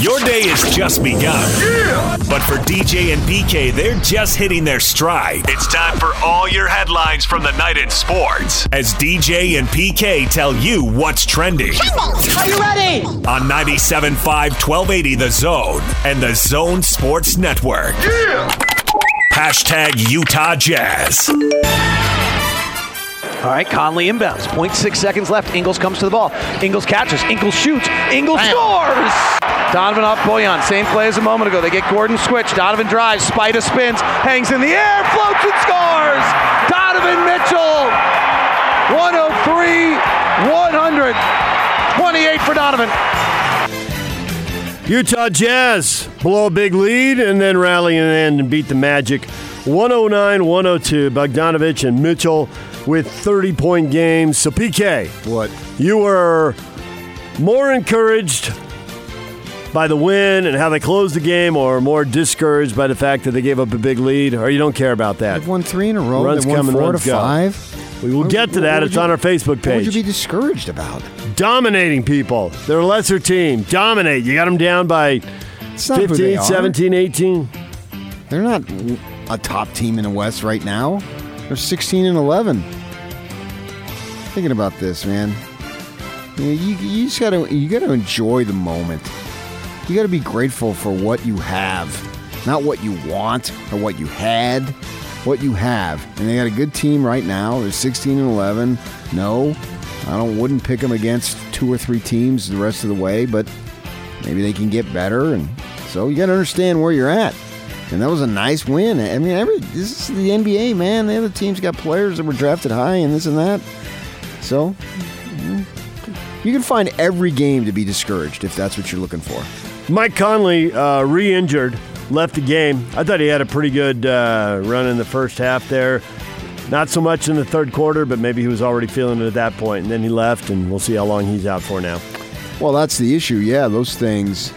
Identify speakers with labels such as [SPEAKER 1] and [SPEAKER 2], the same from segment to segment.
[SPEAKER 1] Your day has just begun. Yeah! But for DJ and PK, they're just hitting their stride. It's time for all your headlines from the night in sports as DJ and PK tell you what's trending.
[SPEAKER 2] Are you ready?
[SPEAKER 1] On 97.5 1280 The Zone and The Zone Sports Network. Yeah! Hashtag Utah Jazz.
[SPEAKER 3] All right, Conley inbounds. 0.6 seconds left. Ingles comes to the ball. Ingles catches. Ingles shoots. Ingles scores. Donovan off Boyan. Same play as a moment ago. They get Gordon switch. Donovan drives. Spida spins. Hangs in the air. Floats and scores. Donovan Mitchell. 103 100. 28 for Donovan.
[SPEAKER 4] Utah Jazz blow a big lead and then rally in the end and beat the Magic 109 102. Bogdanovich and Mitchell with 30 point games. So, PK,
[SPEAKER 5] What?
[SPEAKER 4] you were more encouraged by the win and how they closed the game, or more discouraged by the fact that they gave up a big lead, or you don't care about that?
[SPEAKER 5] They've won three in a row.
[SPEAKER 4] Runs
[SPEAKER 5] they won
[SPEAKER 4] coming,
[SPEAKER 5] four
[SPEAKER 4] runs
[SPEAKER 5] to
[SPEAKER 4] go.
[SPEAKER 5] five.
[SPEAKER 4] We will
[SPEAKER 5] What-
[SPEAKER 4] get to that. It's
[SPEAKER 5] you-
[SPEAKER 4] on our Facebook page.
[SPEAKER 5] What would you be discouraged about?
[SPEAKER 4] Dominating people. They're a lesser team. Dominate. You got them down by
[SPEAKER 5] It's they
[SPEAKER 4] 15,
[SPEAKER 5] are.
[SPEAKER 4] 17, 18.
[SPEAKER 5] They're not a top team in the West right now. They're 16 and 11. Thinking about this, man. You, you, you just gotta you gotta enjoy the moment. You gotta be grateful for what you have, not what you want or what you had. What you have, and they got a good team right now. They're 16 and 11. No, I don't wouldn't pick them against two or three teams the rest of the way, but maybe they can get better. And so you got to understand where you're at. And that was a nice win. I mean, every this is the NBA, man. The other teams got players that were drafted high and this and that. So you can find every game to be discouraged if that's what you're looking for.
[SPEAKER 4] Mike Conley uh, re-injured, left the game. I thought he had a pretty good uh, run in the first half there. Not so much in the third quarter, but maybe he was already feeling it at that point. point, and then he left, and we'll see how long he's out for now.
[SPEAKER 5] Well, that's the issue. Yeah, those things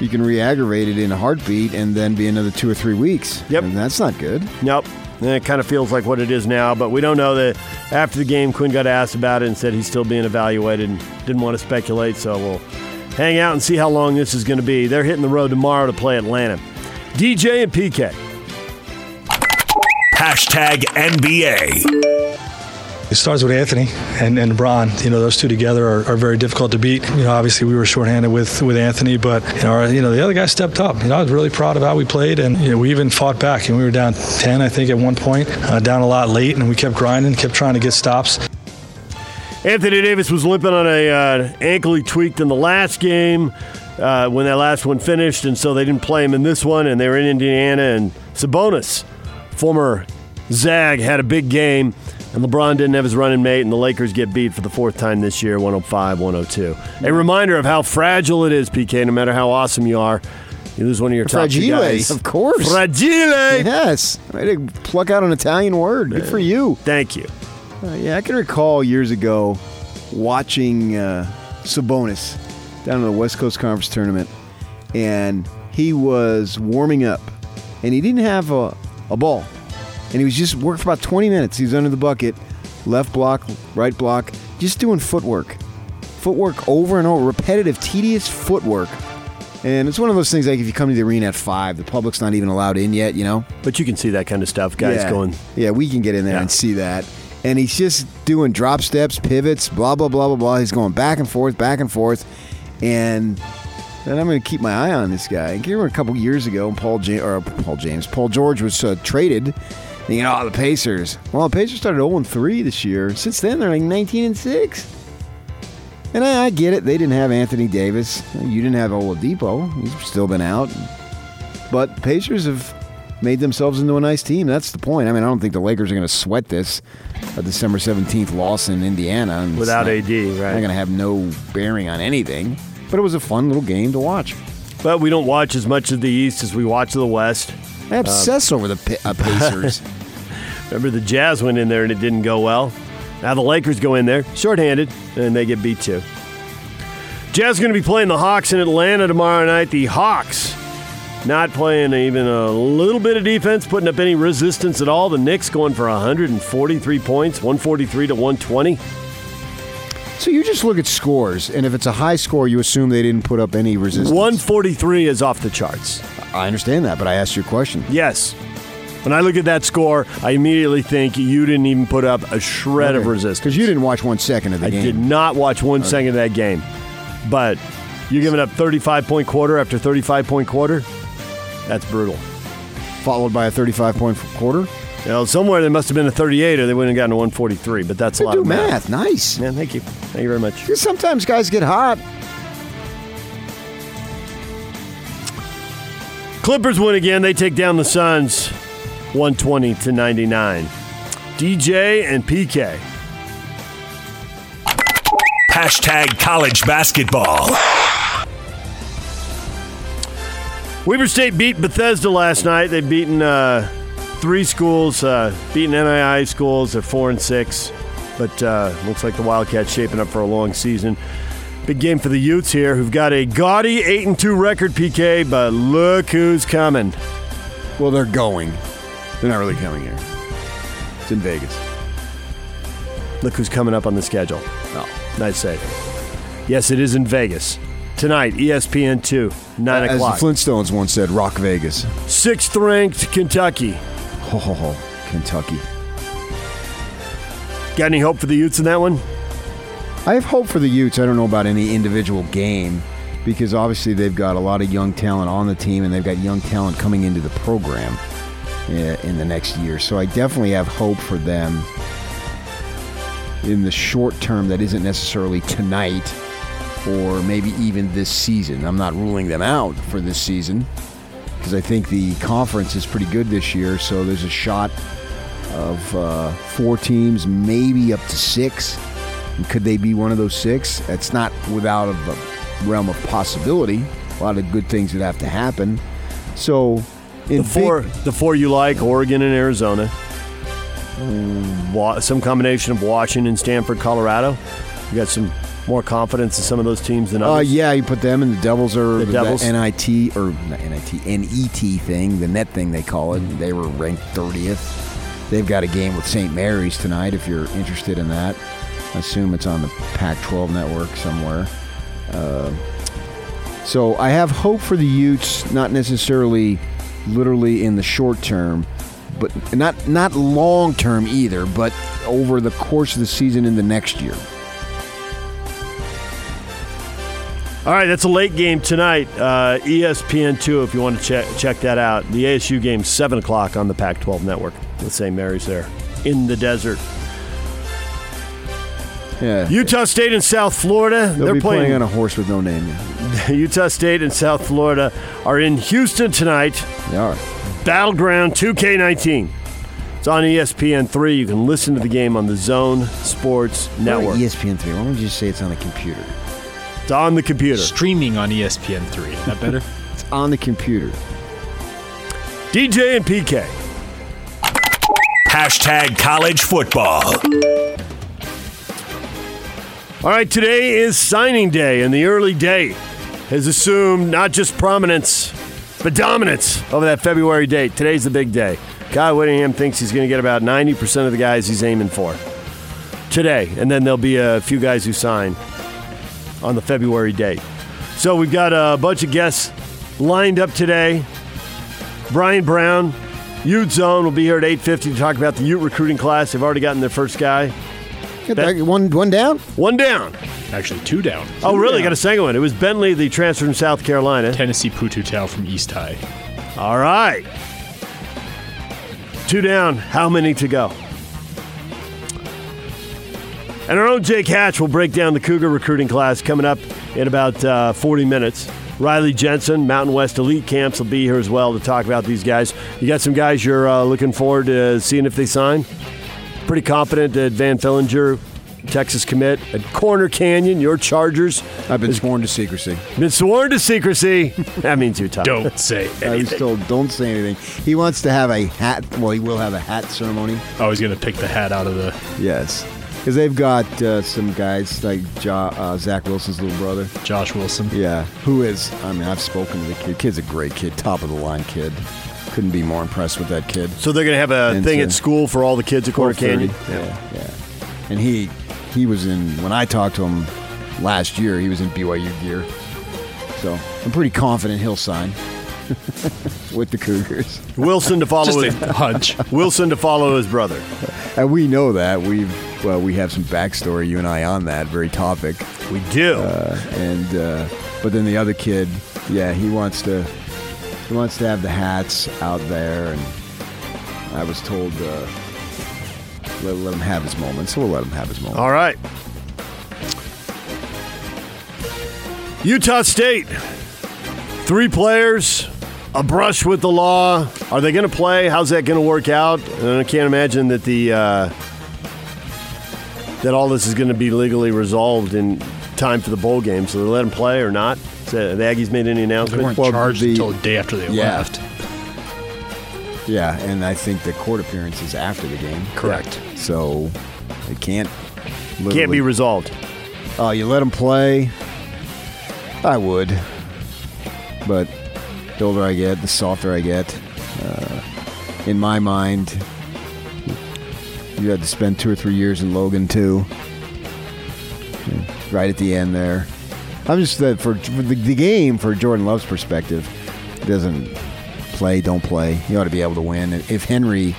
[SPEAKER 5] you can re-aggravate it in a heartbeat and then be another two or three weeks.
[SPEAKER 4] Yep.
[SPEAKER 5] and that's not good.
[SPEAKER 4] Nope. And it kind of feels like what it is now, but we don't know that after the game, Quin got asked about it and said he's still being evaluated and didn't want to speculate, so we'll hang out and see how long this is going to be. They're hitting the road tomorrow to play Atlanta. DJ and PK.
[SPEAKER 1] Hashtag NBA.
[SPEAKER 6] It starts with Anthony and, and LeBron. You know, those two together are, are very difficult to beat. You know, obviously we were shorthanded with, with Anthony, but you know, our, you know, the other guy stepped up. You know, I was really proud of how we played, and you know, we even fought back. And we were down 10, I think, at one point, uh, down a lot late, and we kept grinding, kept trying to get stops.
[SPEAKER 4] Anthony Davis was limping on a uh, ankle he tweaked in the last game uh, when that last one finished, and so they didn't play him in this one, and they were in Indiana. And Sabonis, former Zag, had a big game, and LeBron didn't have his running mate, and the Lakers get beat for the fourth time this year, 105 102. A reminder of how fragile it is, PK, no matter how awesome you are. You lose one of your top two
[SPEAKER 5] Fragile,
[SPEAKER 4] guys.
[SPEAKER 5] of course.
[SPEAKER 4] Fragile!
[SPEAKER 5] Yes, way to pluck out an Italian word. Good for you.
[SPEAKER 4] Thank you.
[SPEAKER 5] Uh, yeah, I can recall years ago watching uh, Sabonis down in the West Coast Conference tournament, and he was warming up, and he didn't have a, a ball, and he was just worked for about 20 minutes. He was under the bucket, left block, right block, just doing footwork, footwork over and over, repetitive, tedious footwork. And it's one of those things like if you come to the arena at five, the public's not even allowed in yet, you know.
[SPEAKER 4] But you can see that kind of stuff, guys
[SPEAKER 5] yeah.
[SPEAKER 4] going.
[SPEAKER 5] Yeah, we can get in there
[SPEAKER 4] Yeah.
[SPEAKER 5] and see that. And he's just doing drop steps, pivots, blah blah blah blah blah. He's going back and forth, back and forth, and then I'm going to keep my eye on this guy. I remember a couple years ago, Paul James or Paul James, Paul George was uh, traded. You know, the Pacers. Well, the Pacers started 0 3 this year. Since then, they're like 19 and 6. And I, I get it. They didn't have Anthony Davis. You didn't have Oladipo. He's still been out. But Pacers have made themselves into a nice team. That's the point. I mean, I don't think the Lakers are going to sweat this a December 17th loss in Indiana. And
[SPEAKER 4] Without
[SPEAKER 5] not-
[SPEAKER 4] AD, right.
[SPEAKER 5] Not going to have no bearing on anything. But it was a fun little game to watch.
[SPEAKER 4] But we don't watch as much of the East as we watch of the West.
[SPEAKER 5] I obsess over the uh, Pacers.
[SPEAKER 4] Remember the Jazz went in there and it didn't go well. Now the Lakers go in there shorthanded and they get beat too. Jazz going to be playing the Hawks in Atlanta tomorrow night. The Hawks not playing even a little bit of defense, putting up any resistance at all. The Knicks going for 143 points, 143 to 120.
[SPEAKER 5] So you just look at scores, and if it's a high score, you assume they didn't put up any resistance.
[SPEAKER 4] 143 is off the charts.
[SPEAKER 5] I understand that, but I asked you a question.
[SPEAKER 4] Yes. When I look at that score, I immediately think you didn't even put up a shred of resistance.
[SPEAKER 5] Because you didn't watch one second of the
[SPEAKER 4] I
[SPEAKER 5] game.
[SPEAKER 4] did not watch one second of that game. But you're giving up 35 point quarter after 35 point quarter? That's brutal.
[SPEAKER 5] Followed by a 35 point quarter.
[SPEAKER 4] You know, somewhere there must have been a 38 or they wouldn't have gotten to 143, but that's a lot
[SPEAKER 5] do
[SPEAKER 4] of math.
[SPEAKER 5] math. Nice.
[SPEAKER 4] Man, thank you. Thank you very much.
[SPEAKER 5] Sometimes guys get hot.
[SPEAKER 4] Clippers win again. They take down the Suns 120 to 99. DJ and PK.
[SPEAKER 1] Hashtag college basketball.
[SPEAKER 4] Weber State beat Bethesda last night. They've beaten uh, three schools, uh, beaten NII schools. They're four and six, but uh, looks like the Wildcats shaping up for a long season. Big game for the Utes here, who've got a gaudy eight and two record, PK. But look who's coming.
[SPEAKER 5] Well, they're going. They're not really coming here. It's in Vegas.
[SPEAKER 4] Look who's coming up on the schedule.
[SPEAKER 5] Oh.
[SPEAKER 4] Nice save. Yes, it is in Vegas tonight. ESPN two, nine
[SPEAKER 5] As
[SPEAKER 4] o'clock.
[SPEAKER 5] the Flintstones once said, Rock Vegas.
[SPEAKER 4] Sixth ranked Kentucky.
[SPEAKER 5] Oh, ho, ho. Kentucky.
[SPEAKER 4] Got any hope for the Utes in that one?
[SPEAKER 5] I have hope for the Utes. I don't know about any individual game because obviously they've got a lot of young talent on the team and they've got young talent coming into the program in the next year. So I definitely have hope for them in the short term that isn't necessarily tonight or maybe even this season. I'm not ruling them out for this season because I think the conference is pretty good this year. So there's a shot of uh, four teams, maybe up to six. And could they be one of those six? That's not without of a realm of possibility. A lot of good things would have to happen. So, in
[SPEAKER 4] The four,
[SPEAKER 5] big-
[SPEAKER 4] the four you like: Oregon and Arizona. Some combination of Washington, Stanford, Colorado. You got some more confidence in some of those teams than
[SPEAKER 5] uh,
[SPEAKER 4] others.
[SPEAKER 5] yeah, you put them and the Devils are
[SPEAKER 4] The
[SPEAKER 5] that
[SPEAKER 4] Devils.
[SPEAKER 5] NIT or not NIT NET thing, the net thing they call it. They were ranked 30th. They've got a game with St. Mary's tonight. If you're interested in that, I assume it's on the Pac-12 network somewhere. Uh, so I have hope for the Utes, not necessarily literally in the short term, but not not long term either, but over the course of the season in the next year.
[SPEAKER 4] All right, that's a late game tonight. Uh, ESPN two, if you want to check check that out. The ASU game seven o'clock on the Pac-12 network. The St. Mary's there in the desert.
[SPEAKER 5] Yeah,
[SPEAKER 4] Utah State and South Florida.
[SPEAKER 5] they'll
[SPEAKER 4] They're
[SPEAKER 5] playing
[SPEAKER 4] playing.
[SPEAKER 5] on a horse with no name.
[SPEAKER 4] Utah State and South Florida are in Houston tonight.
[SPEAKER 5] They are.
[SPEAKER 4] Battleground 2K19. It's on ESPN three. You can listen to the game on the Zone Sports Network.
[SPEAKER 5] ESPN three. Why don't you just say it's on a computer?
[SPEAKER 4] It's on the computer.
[SPEAKER 2] Streaming on ESPN three. Is that better?
[SPEAKER 5] It's on the computer.
[SPEAKER 4] DJ and PK.
[SPEAKER 1] Hashtag college football.
[SPEAKER 4] All right, today is signing day, and the early day has assumed not just prominence, but dominance over that February date. Today's the big day. Kyle Whittingham thinks he's going to get about 90% of the guys he's aiming for today, and then there'll be a few guys who sign on the February date. So we've got a bunch of guests lined up today. Brian Brown, Ute Zone will be here at 8.50 to talk about the Ute recruiting class. They've already gotten their first guy.
[SPEAKER 5] Get
[SPEAKER 4] That-
[SPEAKER 5] that- one one down.
[SPEAKER 4] One down.
[SPEAKER 2] Actually, two down.
[SPEAKER 4] Oh, really?
[SPEAKER 5] down.
[SPEAKER 4] Got a second one. It was Bentley, the transfer from South Carolina.
[SPEAKER 2] Tennessee Pututau from East High.
[SPEAKER 4] All right. Two down. How many to go? And our own Jake Hatch will break down the Cougar recruiting class coming up in about uh, 40 minutes. Riley Jensen, Mountain West Elite Camps, will be here as well to talk about these guys. You got some guys you're uh, looking forward to seeing if they sign? Pretty confident that Van Fillinger, Texas commit, at Corner Canyon, your Chargers,
[SPEAKER 5] I've been sworn to secrecy.
[SPEAKER 4] been sworn to secrecy. that means Utah.
[SPEAKER 2] Don't say anything.
[SPEAKER 5] I
[SPEAKER 2] anything.
[SPEAKER 5] still don't say anything. He wants to have a hat. Well, he will have a hat ceremony.
[SPEAKER 2] Oh, he's gonna pick the hat out of the
[SPEAKER 5] Yes, because they've got uh, some guys like jo- uh, Zach Wilson's little brother.
[SPEAKER 2] Josh Wilson.
[SPEAKER 5] Yeah, who is? I mean, I've spoken to the kid. Kid's a great kid, top of the line kid. Couldn't be more impressed with that kid.
[SPEAKER 4] So they're going to have a
[SPEAKER 5] And
[SPEAKER 4] thing
[SPEAKER 5] so-
[SPEAKER 4] at school for all the kids at Corner
[SPEAKER 5] 4:30.
[SPEAKER 4] Canyon.
[SPEAKER 5] Yeah, yeah. And he he was in when I talked to him last year. He was in BYU gear, so I'm pretty confident he'll sign with the Cougars.
[SPEAKER 4] Wilson to follow
[SPEAKER 2] Just
[SPEAKER 4] his
[SPEAKER 2] a hunch.
[SPEAKER 4] Wilson to follow his brother.
[SPEAKER 5] And we know that we've well, we have some backstory you and I on that very topic.
[SPEAKER 4] We do.
[SPEAKER 5] Uh, and uh, but then the other kid, yeah, he wants to he wants to have the hats out there, and I was told uh, let, let him have his moment, so we'll let him have his moment.
[SPEAKER 4] All right. Utah State. Three players, a brush with the law. Are they going to play? How's that going to work out? And I can't imagine that the uh, that all this is going to be legally resolved in time for the bowl game. So they let them play or not? So the Aggies made any
[SPEAKER 2] They weren't
[SPEAKER 5] Well,
[SPEAKER 2] charged
[SPEAKER 5] the-
[SPEAKER 2] until the day after they
[SPEAKER 5] Yeah.
[SPEAKER 2] left.
[SPEAKER 5] Yeah, and I think the court appearance is after the game,
[SPEAKER 2] Correct.
[SPEAKER 5] so it can't.
[SPEAKER 4] Can't be resolved.
[SPEAKER 5] Oh, you let them play? I would. But the older I get, the softer I get. Uh, in my mind, you had to spend two or three years in Logan, too. Right at the end there. I'm just that for, for the, the game, for Jordan Love's perspective, doesn't play, don't play. You ought to be able to win. If Henry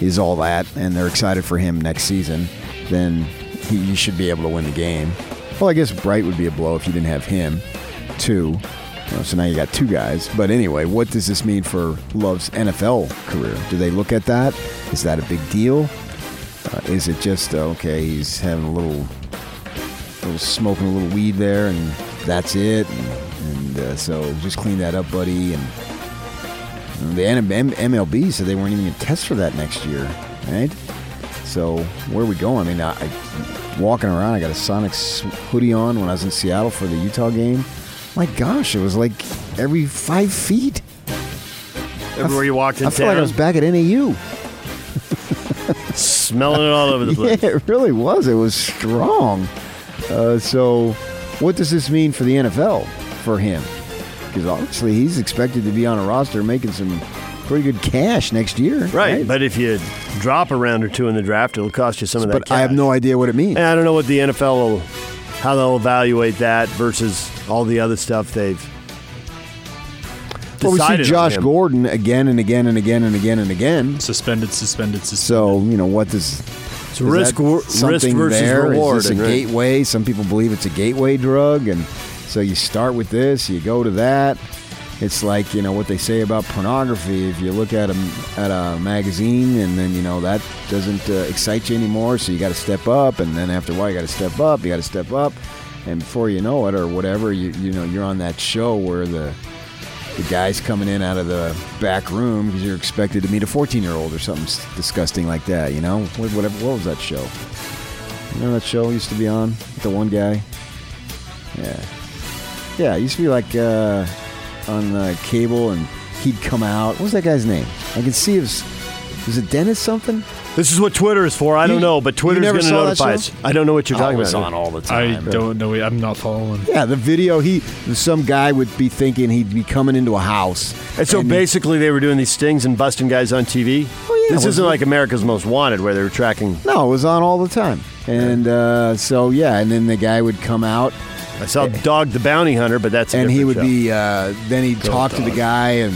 [SPEAKER 5] is all that and they're excited for him next season, then he, you should be able to win the game. Well, I guess Bright would be a blow if you didn't have him, too. Know, so now you got two guys. But anyway, what does this mean for Love's NFL career? Do they look at that? Is that a big deal? Uh, is it just uh, okay? He's having a little, little smoking a little weed there, and that's it. And, and uh, so just clean that up, buddy. And and the M- MLB said they weren't even going to test for that next year, right? So where are we going? I mean, I, I walking around, I got a Sonics hoodie on when I was in Seattle for the Utah game. My gosh, it was like every five feet.
[SPEAKER 4] Everywhere you walked in
[SPEAKER 5] I feel like I was back at NAU.
[SPEAKER 4] smelling it all over the place.
[SPEAKER 5] Yeah, it really was. It was strong. Uh, so, what does this mean for the NFL for him? Because obviously he's expected to be on a roster making some pretty good cash next year.
[SPEAKER 4] Right, but if you drop a round or two in the draft, it'll cost you some of that.
[SPEAKER 5] but I have no idea what it means.
[SPEAKER 4] And I don't know what the NFL will, how they'll evaluate that versus all the other stuff they've.
[SPEAKER 5] Well, we see
[SPEAKER 4] decided on
[SPEAKER 5] Josh
[SPEAKER 4] him.
[SPEAKER 5] Gordon again and again and again and again and again.
[SPEAKER 2] Suspended, suspended, suspended.
[SPEAKER 5] So you know what does
[SPEAKER 4] It's
[SPEAKER 5] is
[SPEAKER 4] risk,
[SPEAKER 5] that
[SPEAKER 4] wor- risk
[SPEAKER 5] something
[SPEAKER 4] versus
[SPEAKER 5] there? Is
[SPEAKER 4] reward.
[SPEAKER 5] this a
[SPEAKER 4] right?
[SPEAKER 5] gateway? Some people believe it's a gateway drug, and so you start with this, you go to that. It's like you know what they say about pornography. If you look at a at a magazine, and then you know that doesn't uh, excite you anymore, so you got to step up, and then after a while, you got to step up. You got to step up, and before you know it, or whatever, you you know you're on that show where the the guy's coming in out of the back room because you're expected to meet a 14 year old or something disgusting like that. You know, what, whatever. What was that show? You know that show used to be on the one guy. Yeah, yeah. It used to be like uh, on uh, cable, and he'd come out. What was that guy's name? I can see it was. Was it Dennis something?
[SPEAKER 4] This is what Twitter is for. I
[SPEAKER 5] You-
[SPEAKER 4] don't know, but
[SPEAKER 5] you
[SPEAKER 4] Twitter's
[SPEAKER 5] never
[SPEAKER 4] going to
[SPEAKER 5] saw that
[SPEAKER 4] notify
[SPEAKER 5] show?
[SPEAKER 4] us. I don't know what you're
[SPEAKER 5] Oh,
[SPEAKER 4] talking
[SPEAKER 5] it was
[SPEAKER 4] about.
[SPEAKER 5] on all the
[SPEAKER 2] I
[SPEAKER 5] time.
[SPEAKER 2] don't know. I'm not following.
[SPEAKER 5] Yeah, the video. He some guy would be thinking he'd be coming into a house,
[SPEAKER 4] And so
[SPEAKER 5] he-
[SPEAKER 4] basically, they were doing these stings and busting guys on TV.
[SPEAKER 5] Oh, yeah,
[SPEAKER 4] this
[SPEAKER 5] was
[SPEAKER 4] isn't
[SPEAKER 5] it-
[SPEAKER 4] like America's Most Wanted, where they were tracking.
[SPEAKER 5] No, it was on all the time. And uh, so yeah, and then the guy would come out
[SPEAKER 4] I saw Dog the Bounty Hunter, but that's a
[SPEAKER 5] and he would
[SPEAKER 4] different show.
[SPEAKER 5] be uh, then he'd talk to the guy and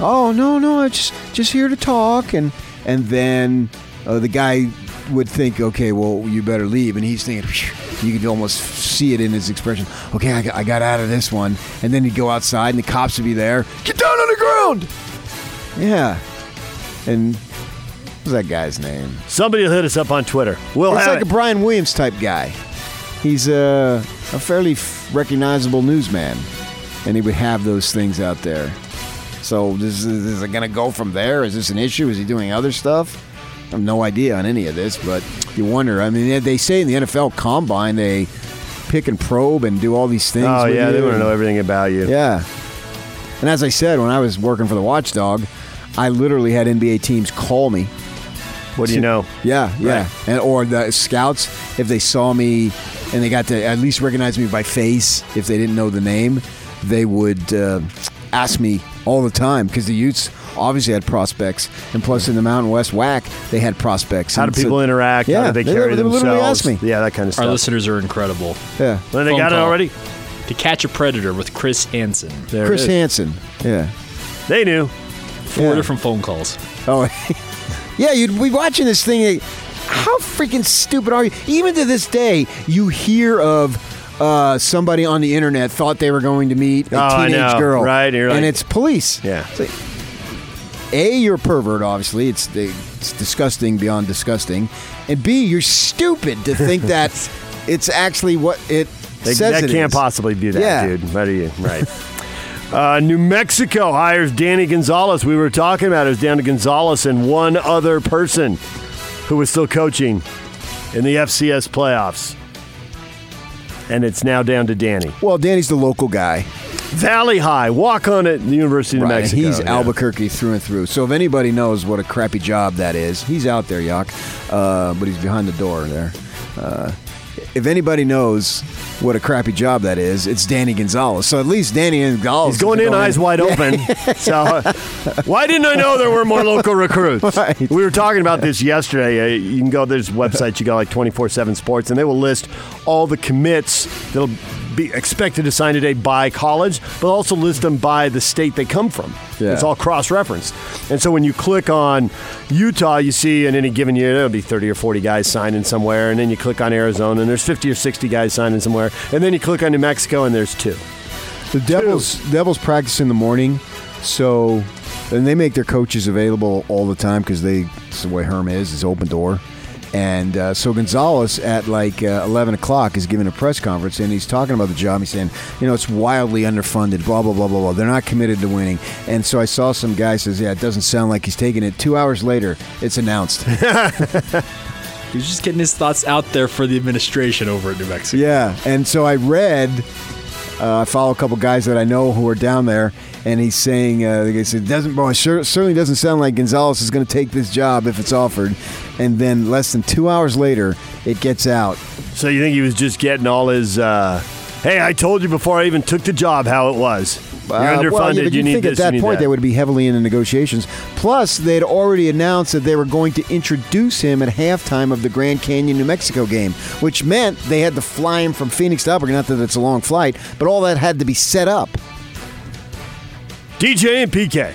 [SPEAKER 5] oh no no I just just here to talk and and then uh, the guy would think okay well you better leave. And he's thinking you could almost see it in his expression. Okay I got, I got out of this one. And then he'd go outside and the cops would be there. Get down on the ground! Yeah. And what was that guy's name?
[SPEAKER 4] Somebody will hit us up on Twitter. We'll
[SPEAKER 5] it's
[SPEAKER 4] have
[SPEAKER 5] like a. Brian Williams type guy. He's a, a fairly f- recognizable newsman, and he would have those things out there. So, this is, is it going to go from there? Is this an issue? Is he doing other stuff? I have no idea on any of this, but you wonder. I mean, they say in the NFL Combine they pick and probe and do all these things.
[SPEAKER 4] Oh yeah,
[SPEAKER 5] you
[SPEAKER 4] they want to know everything about you.
[SPEAKER 5] yeah. And as I said, when I was working for the Watchdog, I literally had NBA teams call me
[SPEAKER 4] What do you know?
[SPEAKER 5] yeah, yeah.
[SPEAKER 4] Right.
[SPEAKER 5] And or the scouts, if they saw me and they got to at least recognize me by face, if they didn't know the name, they would uh, ask me all the time because the Utes obviously had prospects, and plus in the Mountain West WAC, they had prospects.
[SPEAKER 4] How do
[SPEAKER 5] And so-
[SPEAKER 4] people interact?
[SPEAKER 5] Yeah,
[SPEAKER 4] How do they
[SPEAKER 5] they-
[SPEAKER 4] carry
[SPEAKER 5] they literally
[SPEAKER 4] themselves?
[SPEAKER 5] asked me.
[SPEAKER 4] Yeah, that kind of stuff.
[SPEAKER 2] Our listeners are incredible.
[SPEAKER 5] Yeah,
[SPEAKER 4] Well, they
[SPEAKER 2] Phone
[SPEAKER 4] got it already.
[SPEAKER 2] To Catch a Predator with Chris Hansen.
[SPEAKER 4] There
[SPEAKER 5] Chris. Hansen. Yeah.
[SPEAKER 4] They knew.
[SPEAKER 2] Four
[SPEAKER 5] Yeah.
[SPEAKER 2] different phone calls.
[SPEAKER 5] Oh, yeah. You'd be watching this thing. How freaking stupid are you? Even to this day, you hear of uh, somebody on the internet thought they were going to meet a
[SPEAKER 4] Oh,
[SPEAKER 5] teenage girl,
[SPEAKER 4] right, and you're
[SPEAKER 5] and it's police.
[SPEAKER 4] Yeah.
[SPEAKER 5] It's like, a, you're a pervert. Obviously, it's it's disgusting beyond disgusting, and B, you're stupid to think that it's actually what it
[SPEAKER 4] They,
[SPEAKER 5] says.
[SPEAKER 4] that
[SPEAKER 5] it
[SPEAKER 4] can't
[SPEAKER 5] is.
[SPEAKER 4] possibly be that,
[SPEAKER 5] Yeah.
[SPEAKER 4] dude. What are you? Right. uh, New Mexico hires Danny Gonzales. We were talking about it. Was down Gonzales and one other person who was still coaching in the FCS playoffs. And it's now down to Danny.
[SPEAKER 5] Well, Danny's the local guy.
[SPEAKER 4] Valley High, walk on at the University of New
[SPEAKER 5] Right,
[SPEAKER 4] Mexico.
[SPEAKER 5] He's
[SPEAKER 4] Yeah.
[SPEAKER 5] Albuquerque through and through. So if anybody knows what a crappy job that is, he's out there, Yak. Uh, but he's behind the door there. Uh, if anybody knows what a crappy job that is, it's Danny Gonzales. So at least Danny Gonzales.
[SPEAKER 4] He's going in eyes wide open. so, uh, why didn't I know there were more local recruits?
[SPEAKER 5] Right.
[SPEAKER 4] We were talking about this yesterday. Uh, you can go there's websites you got like 24/7 Sports, and they will list all the commits that'll be expected to sign today by college, but also list them by the state they come from.
[SPEAKER 5] Yeah.
[SPEAKER 4] It's all cross-referenced, and so when you click on Utah, you see in any given year there'll be 30 or 40 guys signing somewhere, and then you click on Arizona, and there's 50 or 60 guys signing somewhere, and then you click on New Mexico, and there's two.
[SPEAKER 5] The Devils Devils practice in the morning, so and they make their coaches available all the time because they it's the way Herm is is open door. And uh, so Gonzales at like uh, 11 o'clock is giving a press conference and he's talking about the job. He's saying, you know, it's wildly underfunded, blah, blah, blah, blah, blah. They're not committed to winning. And so I saw some guy says, yeah, it doesn't sound like he's taking it. Two hours later, it's announced.
[SPEAKER 2] He's just getting his thoughts out there for the administration over at New Mexico.
[SPEAKER 5] Yeah, and so I read. Uh, I follow a couple guys that I know who are down there, and he's saying, uh, the guy said, "Doesn't boy, sure, certainly doesn't sound like Gonzales is going to take this job if it's offered." And then less than two hours later, it gets out.
[SPEAKER 4] So you think he was just getting all his, uh, hey, I told you before I even took the job how it was. You're
[SPEAKER 5] Uh,
[SPEAKER 4] underfunded.
[SPEAKER 5] well, yeah,
[SPEAKER 4] you
[SPEAKER 5] you
[SPEAKER 4] need
[SPEAKER 5] think
[SPEAKER 4] this.
[SPEAKER 5] at that point
[SPEAKER 4] that.
[SPEAKER 5] they would be heavily into negotiations. Plus, they'd already announced that they were going to introduce him at halftime of the Grand Canyon, New Mexico game, which meant they had to fly him from Phoenix to Albuquerque. Not that it's a long flight, but all that had to be set up.
[SPEAKER 4] DJ and PK.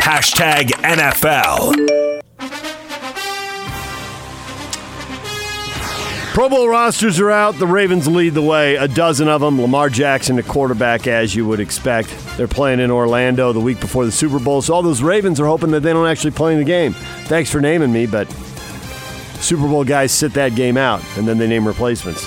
[SPEAKER 1] Hashtag NFL.
[SPEAKER 4] Pro Bowl rosters are out. The Ravens lead the way. A dozen of them. Lamar Jackson, the quarterback, as you would expect. They're playing in Orlando the week before the Super Bowl. So all those Ravens are hoping that they don't actually play in the game. Thanks for naming me, but Super Bowl guys sit that game out, and then they name replacements.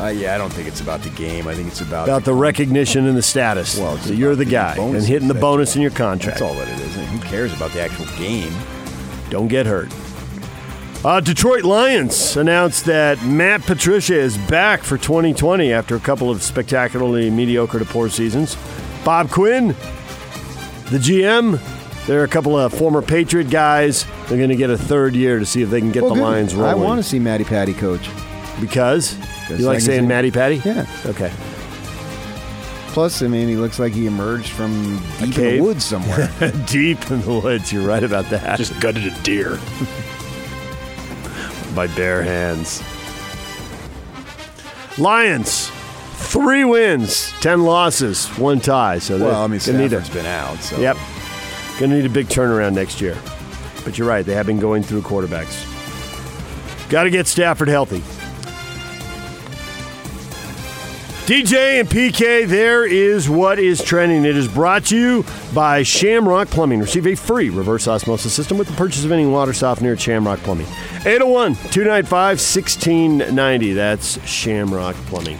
[SPEAKER 5] Uh, yeah, I don't think it's about the game. I think it's about
[SPEAKER 4] About the recognition and the status.
[SPEAKER 5] Well,
[SPEAKER 4] that you're the
[SPEAKER 5] the
[SPEAKER 4] guy and hitting the bonus in your contract.
[SPEAKER 5] That's all that it is. Who cares about the actual game?
[SPEAKER 4] Don't get hurt. Uh, Detroit Lions announced that Matt Patricia is back for 2020 after a couple of spectacularly mediocre to poor seasons. Bob Quinn, the GM, there are a couple of former Patriot guys. They're going to get a third year to see if they can get the
[SPEAKER 5] good.
[SPEAKER 4] Lions
[SPEAKER 5] I want to see Matty Patty coach.
[SPEAKER 4] because
[SPEAKER 5] Because
[SPEAKER 4] you like saying
[SPEAKER 5] see-
[SPEAKER 4] Matty Patty.
[SPEAKER 5] Yeah.
[SPEAKER 4] Okay.
[SPEAKER 5] Plus, I mean, he looks like he emerged from deep in the woods somewhere.
[SPEAKER 4] Deep in the woods. You're right about that.
[SPEAKER 2] Just gutted a deer.
[SPEAKER 4] by bare hands. Lions, three wins, ten losses, one tie. So
[SPEAKER 5] well, I mean,
[SPEAKER 4] they need a,
[SPEAKER 5] Stafford's been out. So.
[SPEAKER 4] yep, going to need a big turnaround next year. But you're right; they have been going through quarterbacks. Got to get Stafford healthy. DJ and PK, there is what is trending. It is brought to you by Shamrock Plumbing. Receive a free reverse osmosis system with the purchase of any water softener at Shamrock Plumbing. 801 295 1690. That's Shamrock Plumbing.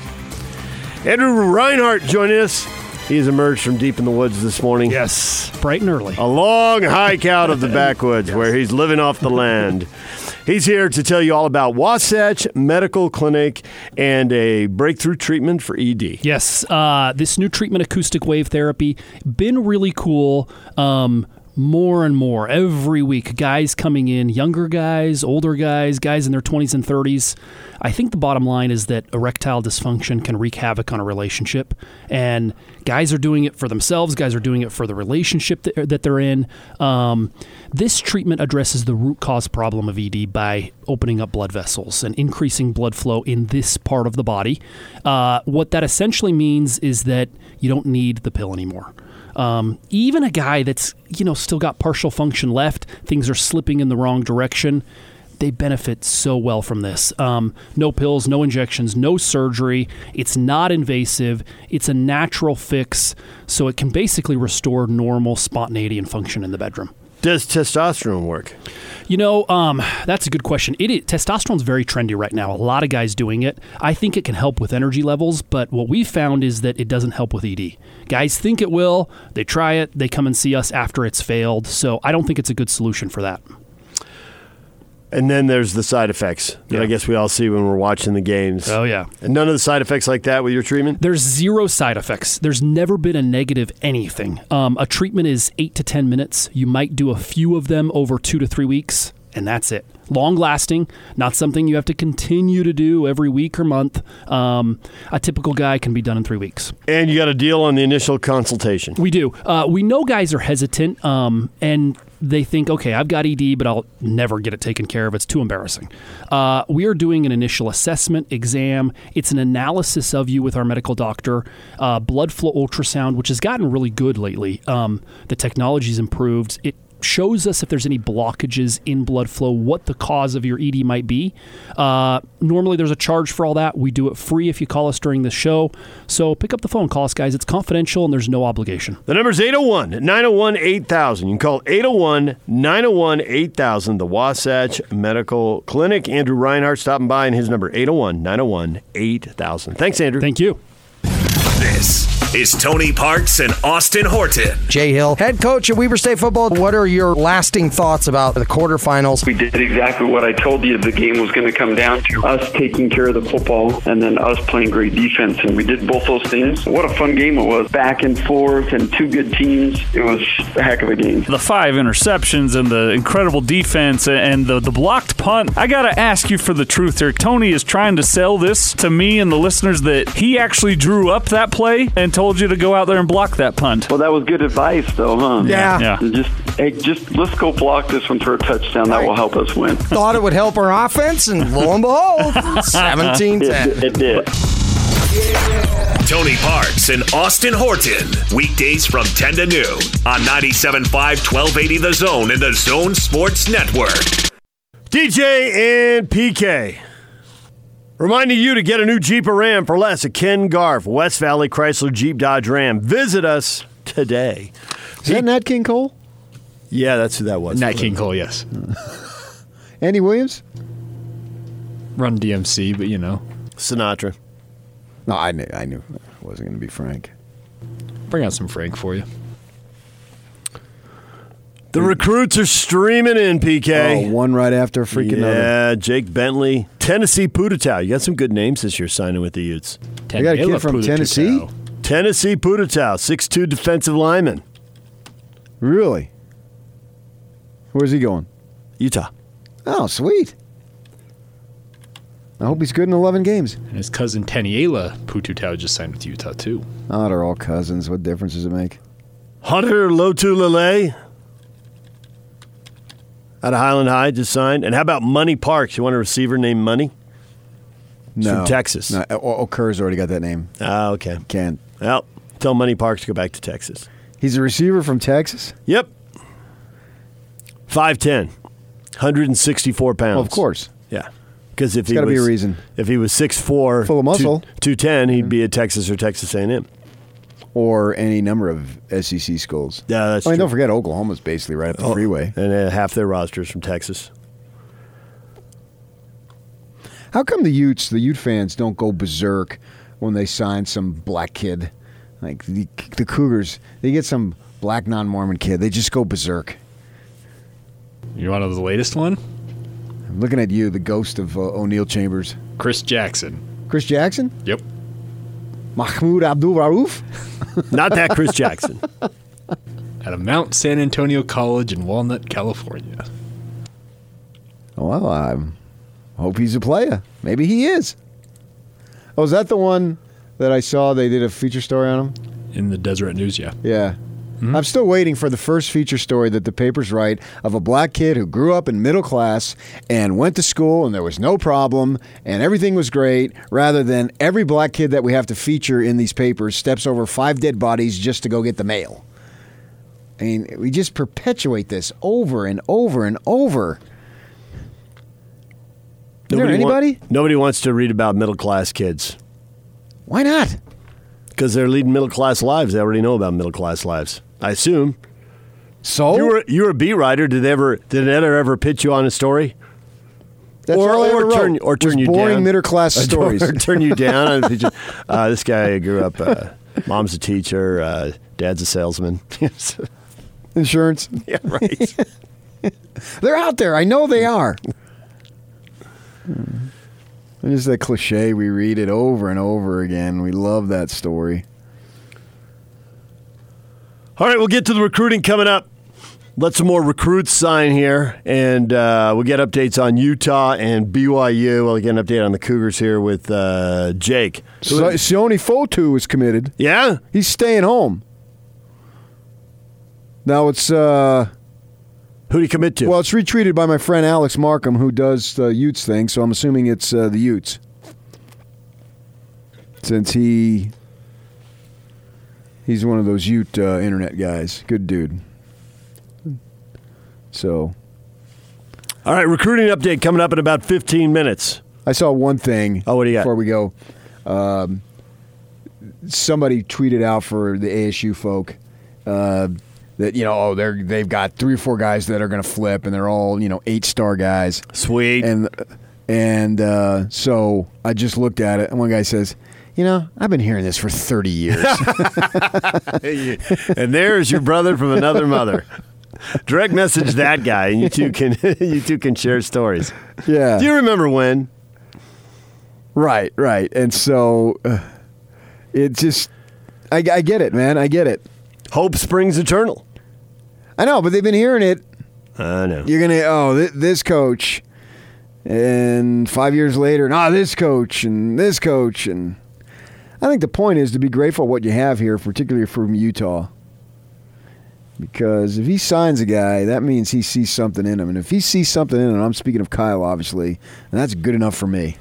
[SPEAKER 4] Andrew Reinhardt joining us. He's emerged from deep in the woods this morning.
[SPEAKER 7] Yes, bright and early.
[SPEAKER 4] A long hike out of the backwoods where he's living off the land. He's here to tell you all about Wasatch Medical Clinic and a breakthrough treatment for ED.
[SPEAKER 7] Yes, uh, this new treatment, acoustic wave therapy, been really cool. Um, more and more every week. Guys coming in, younger guys, older guys, guys in their 20s and 30s. I think the bottom line is that erectile dysfunction can wreak havoc on a relationship. And guys are doing it for themselves, guys are doing it for the relationship that, they're in. Um, this treatment addresses the root cause problem of ED by opening up blood vessels and increasing blood flow in this part of the body. Uh, what that essentially means is that you don't need the pill anymore. Um, even a guy that's you know still got partial function left, things are slipping in the wrong direction. They benefit so well from this. Um, no pills, no injections, no surgery. It's not invasive. It's a natural fix, so it can basically restore normal spontaneity and function in the bedroom.
[SPEAKER 4] Does testosterone work?
[SPEAKER 7] You know, um, that's a good question. It, it testosterone's very trendy right now. A lot of guys doing it. I think it can help with energy levels, but what we found is that it doesn't help with ED. Guys think it will. They try it. They come and see us after it's failed. So I don't think it's a good solution for that.
[SPEAKER 4] And then there's the side effects that
[SPEAKER 7] Yeah.
[SPEAKER 4] I guess we all see when we're watching the games.
[SPEAKER 7] Oh yeah.
[SPEAKER 4] And none of the side effects like that with your treatment?
[SPEAKER 7] There's zero side effects. There's never been a negative anything. Um, a treatment is eight to 10 minutes. You might do a few of them over two to three weeks, and that's it. Long lasting, not something you have to continue to do every week or month. Um, a typical guy can be done in three weeks.
[SPEAKER 4] And you got a deal on the initial consultation.
[SPEAKER 7] We do. Uh, we know guys are hesitant um, and they think, okay, I've got ED, but I'll never get it taken care of. It's too embarrassing. Uh, we are doing an initial assessment exam. It's an analysis of you with our medical doctor, uh, blood flow ultrasound, which has gotten really good lately. Um, the technology's improved. It shows us if there's any blockages in blood flow, what the cause of your ED might be. Uh, normally, there's a charge for all that. We do it free if you call us during the show. So pick up the phone, call us, guys. It's confidential and there's no obligation.
[SPEAKER 4] The number's 801 901 8000. You can call 801 901 8000, the Wasatch Medical Clinic. Andrew Reinhardt stopping by, and his number 801 901 8000. Thanks, Andrew.
[SPEAKER 7] Thank you.
[SPEAKER 1] This is Tony Parks and Austin Horton.
[SPEAKER 8] Jay Hill, head coach at Weber State football. What are your lasting thoughts about the quarterfinals?
[SPEAKER 9] We did exactly what I told you the game was going to come down to. Us taking care of the football and then us playing great defense. And we did both those things. What a fun game it was. Back and forth and two good teams. It was a heck of a game.
[SPEAKER 10] the five interceptions and the incredible defense and the, the blocked punt. I got to ask you for the truth here. Tony is trying to sell this to me and the listeners that he actually drew up that play and told you to go out there and block that punt.
[SPEAKER 9] Well, that was good advice, though, huh?
[SPEAKER 8] Yeah.
[SPEAKER 10] Yeah.
[SPEAKER 9] Just, hey, just let's go block this one for a touchdown. That will help us win.
[SPEAKER 8] Thought it would help our offense, and lo and behold, 17
[SPEAKER 9] It,
[SPEAKER 8] 10.
[SPEAKER 9] it did.
[SPEAKER 1] Tony Parks and Austin Horton. Weekdays from 10 to noon on 97.5 1280 The Zone and the Zone Sports Network.
[SPEAKER 4] DJ and PK. Reminding you to get a new Jeep or Ram for less at Ken Garff, West Valley Chrysler Jeep Dodge Ram. Visit us today.
[SPEAKER 5] Is that Nat King Cole?
[SPEAKER 4] Yeah, that's who that was.
[SPEAKER 2] Nat King Cole, yes.
[SPEAKER 5] Andy Williams?
[SPEAKER 2] Run DMC, but you know,
[SPEAKER 4] Sinatra.
[SPEAKER 5] No, I knew. I knew it wasn't going to be Frank.
[SPEAKER 2] bring out some Frank for you.
[SPEAKER 4] The recruits are streaming in, PK.
[SPEAKER 5] Oh, one right after freaking another.
[SPEAKER 4] yeah, Jake Bentley, Tennessee Pututau. You got some good names this year signing with the Utes.
[SPEAKER 5] They got a kid from
[SPEAKER 2] Pututau.
[SPEAKER 5] Tennessee?
[SPEAKER 4] Tennessee Pututau, 6'2 defensive lineman,
[SPEAKER 5] Really? Where's he going?
[SPEAKER 4] Utah.
[SPEAKER 5] Oh, sweet. I hope he's good in 11 games.
[SPEAKER 2] And his cousin Taniela Pututau just signed with Utah too.
[SPEAKER 5] Oh, they're all cousins. What difference does it make?
[SPEAKER 4] Hunter Lotulele out of Highland High just signed. And how about Money Parks? You want a receiver named Money?
[SPEAKER 5] No.
[SPEAKER 4] from Texas.
[SPEAKER 5] No, O- Okur's already got that name.
[SPEAKER 4] Ah, okay.
[SPEAKER 5] Can't.
[SPEAKER 4] Well, tell Money Parks to go back to Texas.
[SPEAKER 5] He's a receiver from Texas?
[SPEAKER 4] Yep. 5'10", 164 pounds.
[SPEAKER 5] Well, of course.
[SPEAKER 4] Yeah. Because if
[SPEAKER 5] There's
[SPEAKER 4] he
[SPEAKER 5] gotta be a reason.
[SPEAKER 4] If he was 6'4",
[SPEAKER 5] Full of muscle.
[SPEAKER 4] 210, he'd be at Texas or Texas A&M.
[SPEAKER 5] Or any number of SEC schools.
[SPEAKER 4] Yeah, that's
[SPEAKER 5] I mean,
[SPEAKER 4] true.
[SPEAKER 5] don't forget, Oklahoma's basically right up the
[SPEAKER 4] Oh,
[SPEAKER 5] freeway.
[SPEAKER 4] And uh, half their rosters from Texas.
[SPEAKER 5] How come the Utes, the Ute fans, don't go berserk when they sign some black kid? Like the, the Cougars, they get some black non Mormon kid, they just go berserk.
[SPEAKER 2] You want to know the latest one?
[SPEAKER 5] I'm looking at you, the ghost of uh, O'Neill Chambers.
[SPEAKER 2] Chris Jackson.
[SPEAKER 5] Chris Jackson?
[SPEAKER 2] Yep.
[SPEAKER 5] Mahmoud Abdul Rauf?
[SPEAKER 4] Not that Chris Jackson.
[SPEAKER 2] out of Mount San Antonio College in Walnut, California.
[SPEAKER 5] Well, I hope he's a player. Maybe he is. Oh, is that the one that I saw? They did a feature story on him.
[SPEAKER 2] In the Deseret News, yeah.
[SPEAKER 5] Yeah. Mm-hmm. I'm still waiting for the first feature story that the papers write of a black kid who grew up in middle class and went to school and there was no problem and everything was great, rather than every black kid that we have to feature in these papers steps over five dead bodies just to go get the mail. I mean, we just perpetuate this over and over and over. Is there
[SPEAKER 4] wa-
[SPEAKER 5] anybody?
[SPEAKER 4] nobody wants to read about middle class kids
[SPEAKER 5] Why not?
[SPEAKER 4] because they're leading middle class lives. They already know about middle class lives. I assume.
[SPEAKER 5] So
[SPEAKER 4] You were you were a beat writer. Did they ever did Ed ever pitch you on a story?
[SPEAKER 5] That's
[SPEAKER 4] or
[SPEAKER 5] all I
[SPEAKER 4] or turn
[SPEAKER 5] wrote,
[SPEAKER 4] or turn you
[SPEAKER 5] boring
[SPEAKER 4] down.
[SPEAKER 5] middle class stories.
[SPEAKER 4] Or turn you down. on a picture. uh, this guy grew up. Uh, mom's a teacher. Uh, dad's a salesman.
[SPEAKER 5] Insurance.
[SPEAKER 4] yeah, right.
[SPEAKER 5] They're out there. I know they are. And it's that cliche. We read it over and over again. We love that story.
[SPEAKER 4] All right, we'll get to the recruiting coming up. Let some more recruits sign here, and uh, we'll get updates on Utah and BYU. We'll get an update on the Cougars here with uh, Jake.
[SPEAKER 5] So, Sione Fotu is committed.
[SPEAKER 4] Yeah,
[SPEAKER 5] He's staying home. Now it's uh,
[SPEAKER 4] who do you commit to?
[SPEAKER 5] well, it's retweeted by my friend Alex Markham, who does the Utes thing. So I'm assuming it's uh, the Utes, since he he's one of those Ute uh, internet guys. Good dude. So
[SPEAKER 4] All right, recruiting update coming up in about 15 minutes.
[SPEAKER 5] I saw one thing.
[SPEAKER 4] Oh, what do you got?
[SPEAKER 5] Before we go, um, somebody tweeted out for the ASU folk uh, that you know, oh, they're they've got three or four guys that are going to flip, and they're all you know eight star guys.
[SPEAKER 4] Sweet.
[SPEAKER 5] And and uh, so I just looked at it, and one guy says. You know, I've been hearing this for 30 years.
[SPEAKER 4] and there's your brother from another mother. Direct message that guy, and you two can you two can share stories.
[SPEAKER 5] yeah.
[SPEAKER 4] Do you remember when?
[SPEAKER 5] Right, right. And so uh, it just, I, I get it, man. I get it.
[SPEAKER 4] Hope springs eternal.
[SPEAKER 5] I know, but they've been hearing it.
[SPEAKER 4] I know.
[SPEAKER 5] You're gonna oh th- this coach, and five years later, nah, this coach and this coach, and I think the point is to be grateful what you have here, particularly from Utah. Because if he signs a guy, that means he sees something in him, and if he sees something in him, I'm speaking of Kyle, obviously, and that's good enough for me.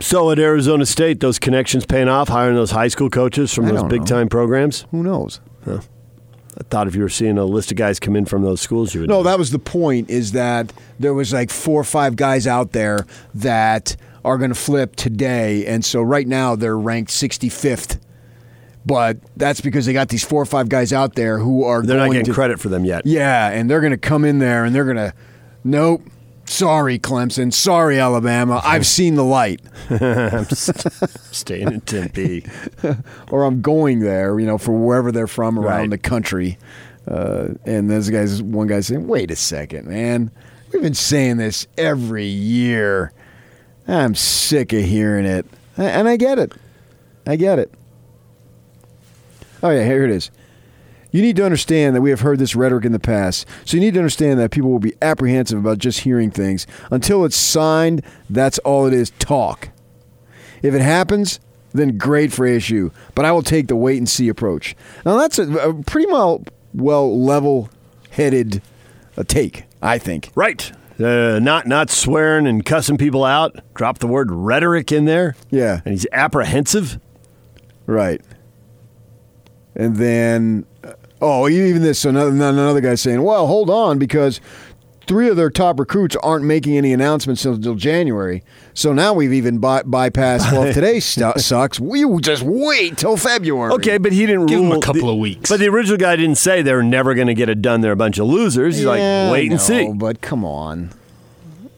[SPEAKER 4] So at Arizona State, those connections paying off, hiring those high school coaches from
[SPEAKER 5] I
[SPEAKER 4] those big time programs.
[SPEAKER 5] Who knows?
[SPEAKER 4] I thought if you were seeing a list of guys come in from those schools, you would.
[SPEAKER 5] No,
[SPEAKER 4] know.
[SPEAKER 5] that was the point. Is that there was like four or five guys out there that are going to flip today, and so right now they're ranked 65th. But that's because they got these four or five guys out there who are
[SPEAKER 4] they're not getting
[SPEAKER 5] to,
[SPEAKER 4] credit for them yet.
[SPEAKER 5] Yeah, and they're going to come in there and they're going to, nope. Sorry, Clemson. Sorry, Alabama. I've seen the light.
[SPEAKER 4] I'm staying in Tempe.
[SPEAKER 5] or I'm going there, you know, for wherever they're from around
[SPEAKER 4] Right.
[SPEAKER 5] the country. Uh, and this guy's one guy saying, "Wait a second, man. We've been saying this every year. I'm sick of hearing it, and I get it. I get it. Oh yeah, here it is. You need to understand that we have heard this rhetoric in the past. So you need to understand that people will be apprehensive about just hearing things until it's signed. That's all it is. Talk. If it happens, then great for ASU. But I will take the wait and see approach. Now that's a, a pretty well, well level-headed uh, take, I think.
[SPEAKER 4] Right. Uh, not not swearing and cussing people out. Drop the word rhetoric in there.
[SPEAKER 5] Yeah.
[SPEAKER 4] And he's apprehensive.
[SPEAKER 5] Right. And then, uh, oh, even this another another guy saying, "Well, hold on, because three of their top recruits aren't making any announcements until January. So now we've even by- bypassed. Well, today stu- sucks. We will just wait till February.
[SPEAKER 4] Okay, but he didn't
[SPEAKER 2] Give him
[SPEAKER 4] rule
[SPEAKER 2] a couple
[SPEAKER 4] the-
[SPEAKER 2] of weeks.
[SPEAKER 4] But the original guy didn't say they're never going to get it done. They're a bunch of losers. He's
[SPEAKER 5] Yeah,
[SPEAKER 4] like, wait
[SPEAKER 5] I
[SPEAKER 4] and see.
[SPEAKER 5] But come on.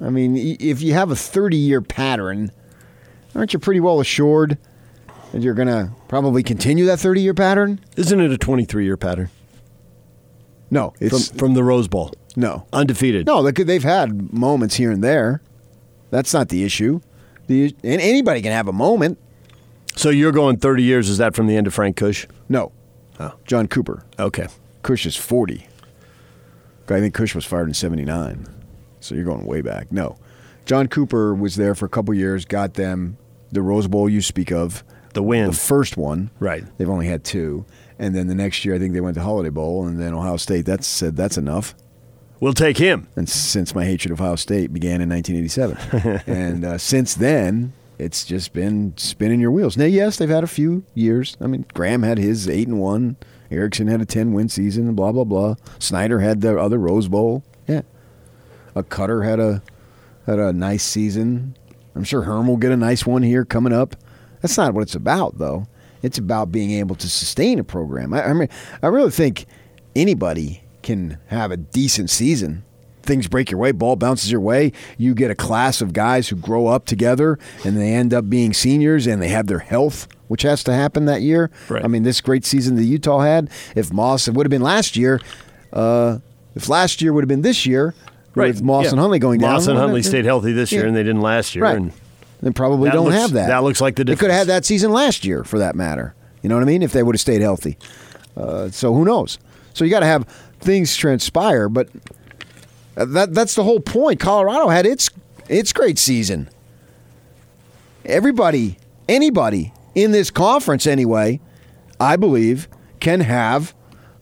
[SPEAKER 5] I mean, if you have a 30 year pattern, aren't you pretty well assured that you're going to probably continue that 30 year pattern?
[SPEAKER 4] Isn't it a 23 year pattern
[SPEAKER 5] No,
[SPEAKER 4] from,
[SPEAKER 5] it's
[SPEAKER 4] from the Rose Bowl?
[SPEAKER 5] no.
[SPEAKER 4] Undefeated.
[SPEAKER 5] No, they've had moments here and there. That's not the issue. The and anybody can have a moment.
[SPEAKER 4] So you're going 30 years. Is that from the end of Frank Kush?
[SPEAKER 5] No, oh. John Cooper.
[SPEAKER 4] Okay.
[SPEAKER 5] Kush is 40. I think Kush was fired in 79. So you're going way back. No. John Cooper was there for a couple years, got them the Rose Bowl you speak of.
[SPEAKER 4] The win.
[SPEAKER 5] The first one.
[SPEAKER 4] Right.
[SPEAKER 5] They've only had two. And then the next year, I think they went to Holiday Bowl, and then Ohio State that's said that's enough.
[SPEAKER 4] We'll take him.
[SPEAKER 5] And since my hatred of Ohio State began in 1987, and uh, since then, it's just been spinning your wheels. Now, yes, they've had a few years. I mean, Graham had his eight and one. Erickson had a ten win season. Blah blah blah. Snyder had the other Rose Bowl. Yeah. A Koetter had a had a nice season. I'm sure Herm will get a nice one here coming up. That's not what it's about, though. It's about being able to sustain a program. I, I mean, I really think anybody can have a decent season. Things break your way, ball bounces your way. You get a class of guys who grow up together and they end up being seniors and they have their health, which has to happen that year.
[SPEAKER 4] Right.
[SPEAKER 5] I mean, this great season that Utah had, if Moss, it would have been last year. Uh, if last year would have been this year, with Moss
[SPEAKER 4] Yeah.
[SPEAKER 5] and Huntley going down.
[SPEAKER 4] Moss and Huntley stayed healthy this year,
[SPEAKER 5] Yeah.
[SPEAKER 4] and they didn't last year.
[SPEAKER 5] Right.
[SPEAKER 4] And
[SPEAKER 5] They probably
[SPEAKER 4] That
[SPEAKER 5] don't
[SPEAKER 4] looks-
[SPEAKER 5] have that.
[SPEAKER 4] that looks like the difference.
[SPEAKER 5] They could have had that season last year, for that matter. You know what I mean? If they would have stayed healthy. Uh, so who knows? So you got to have things transpire, but that that's the whole point. Colorado had its its great season. Everybody, anybody in this conference, anyway, I believe, can have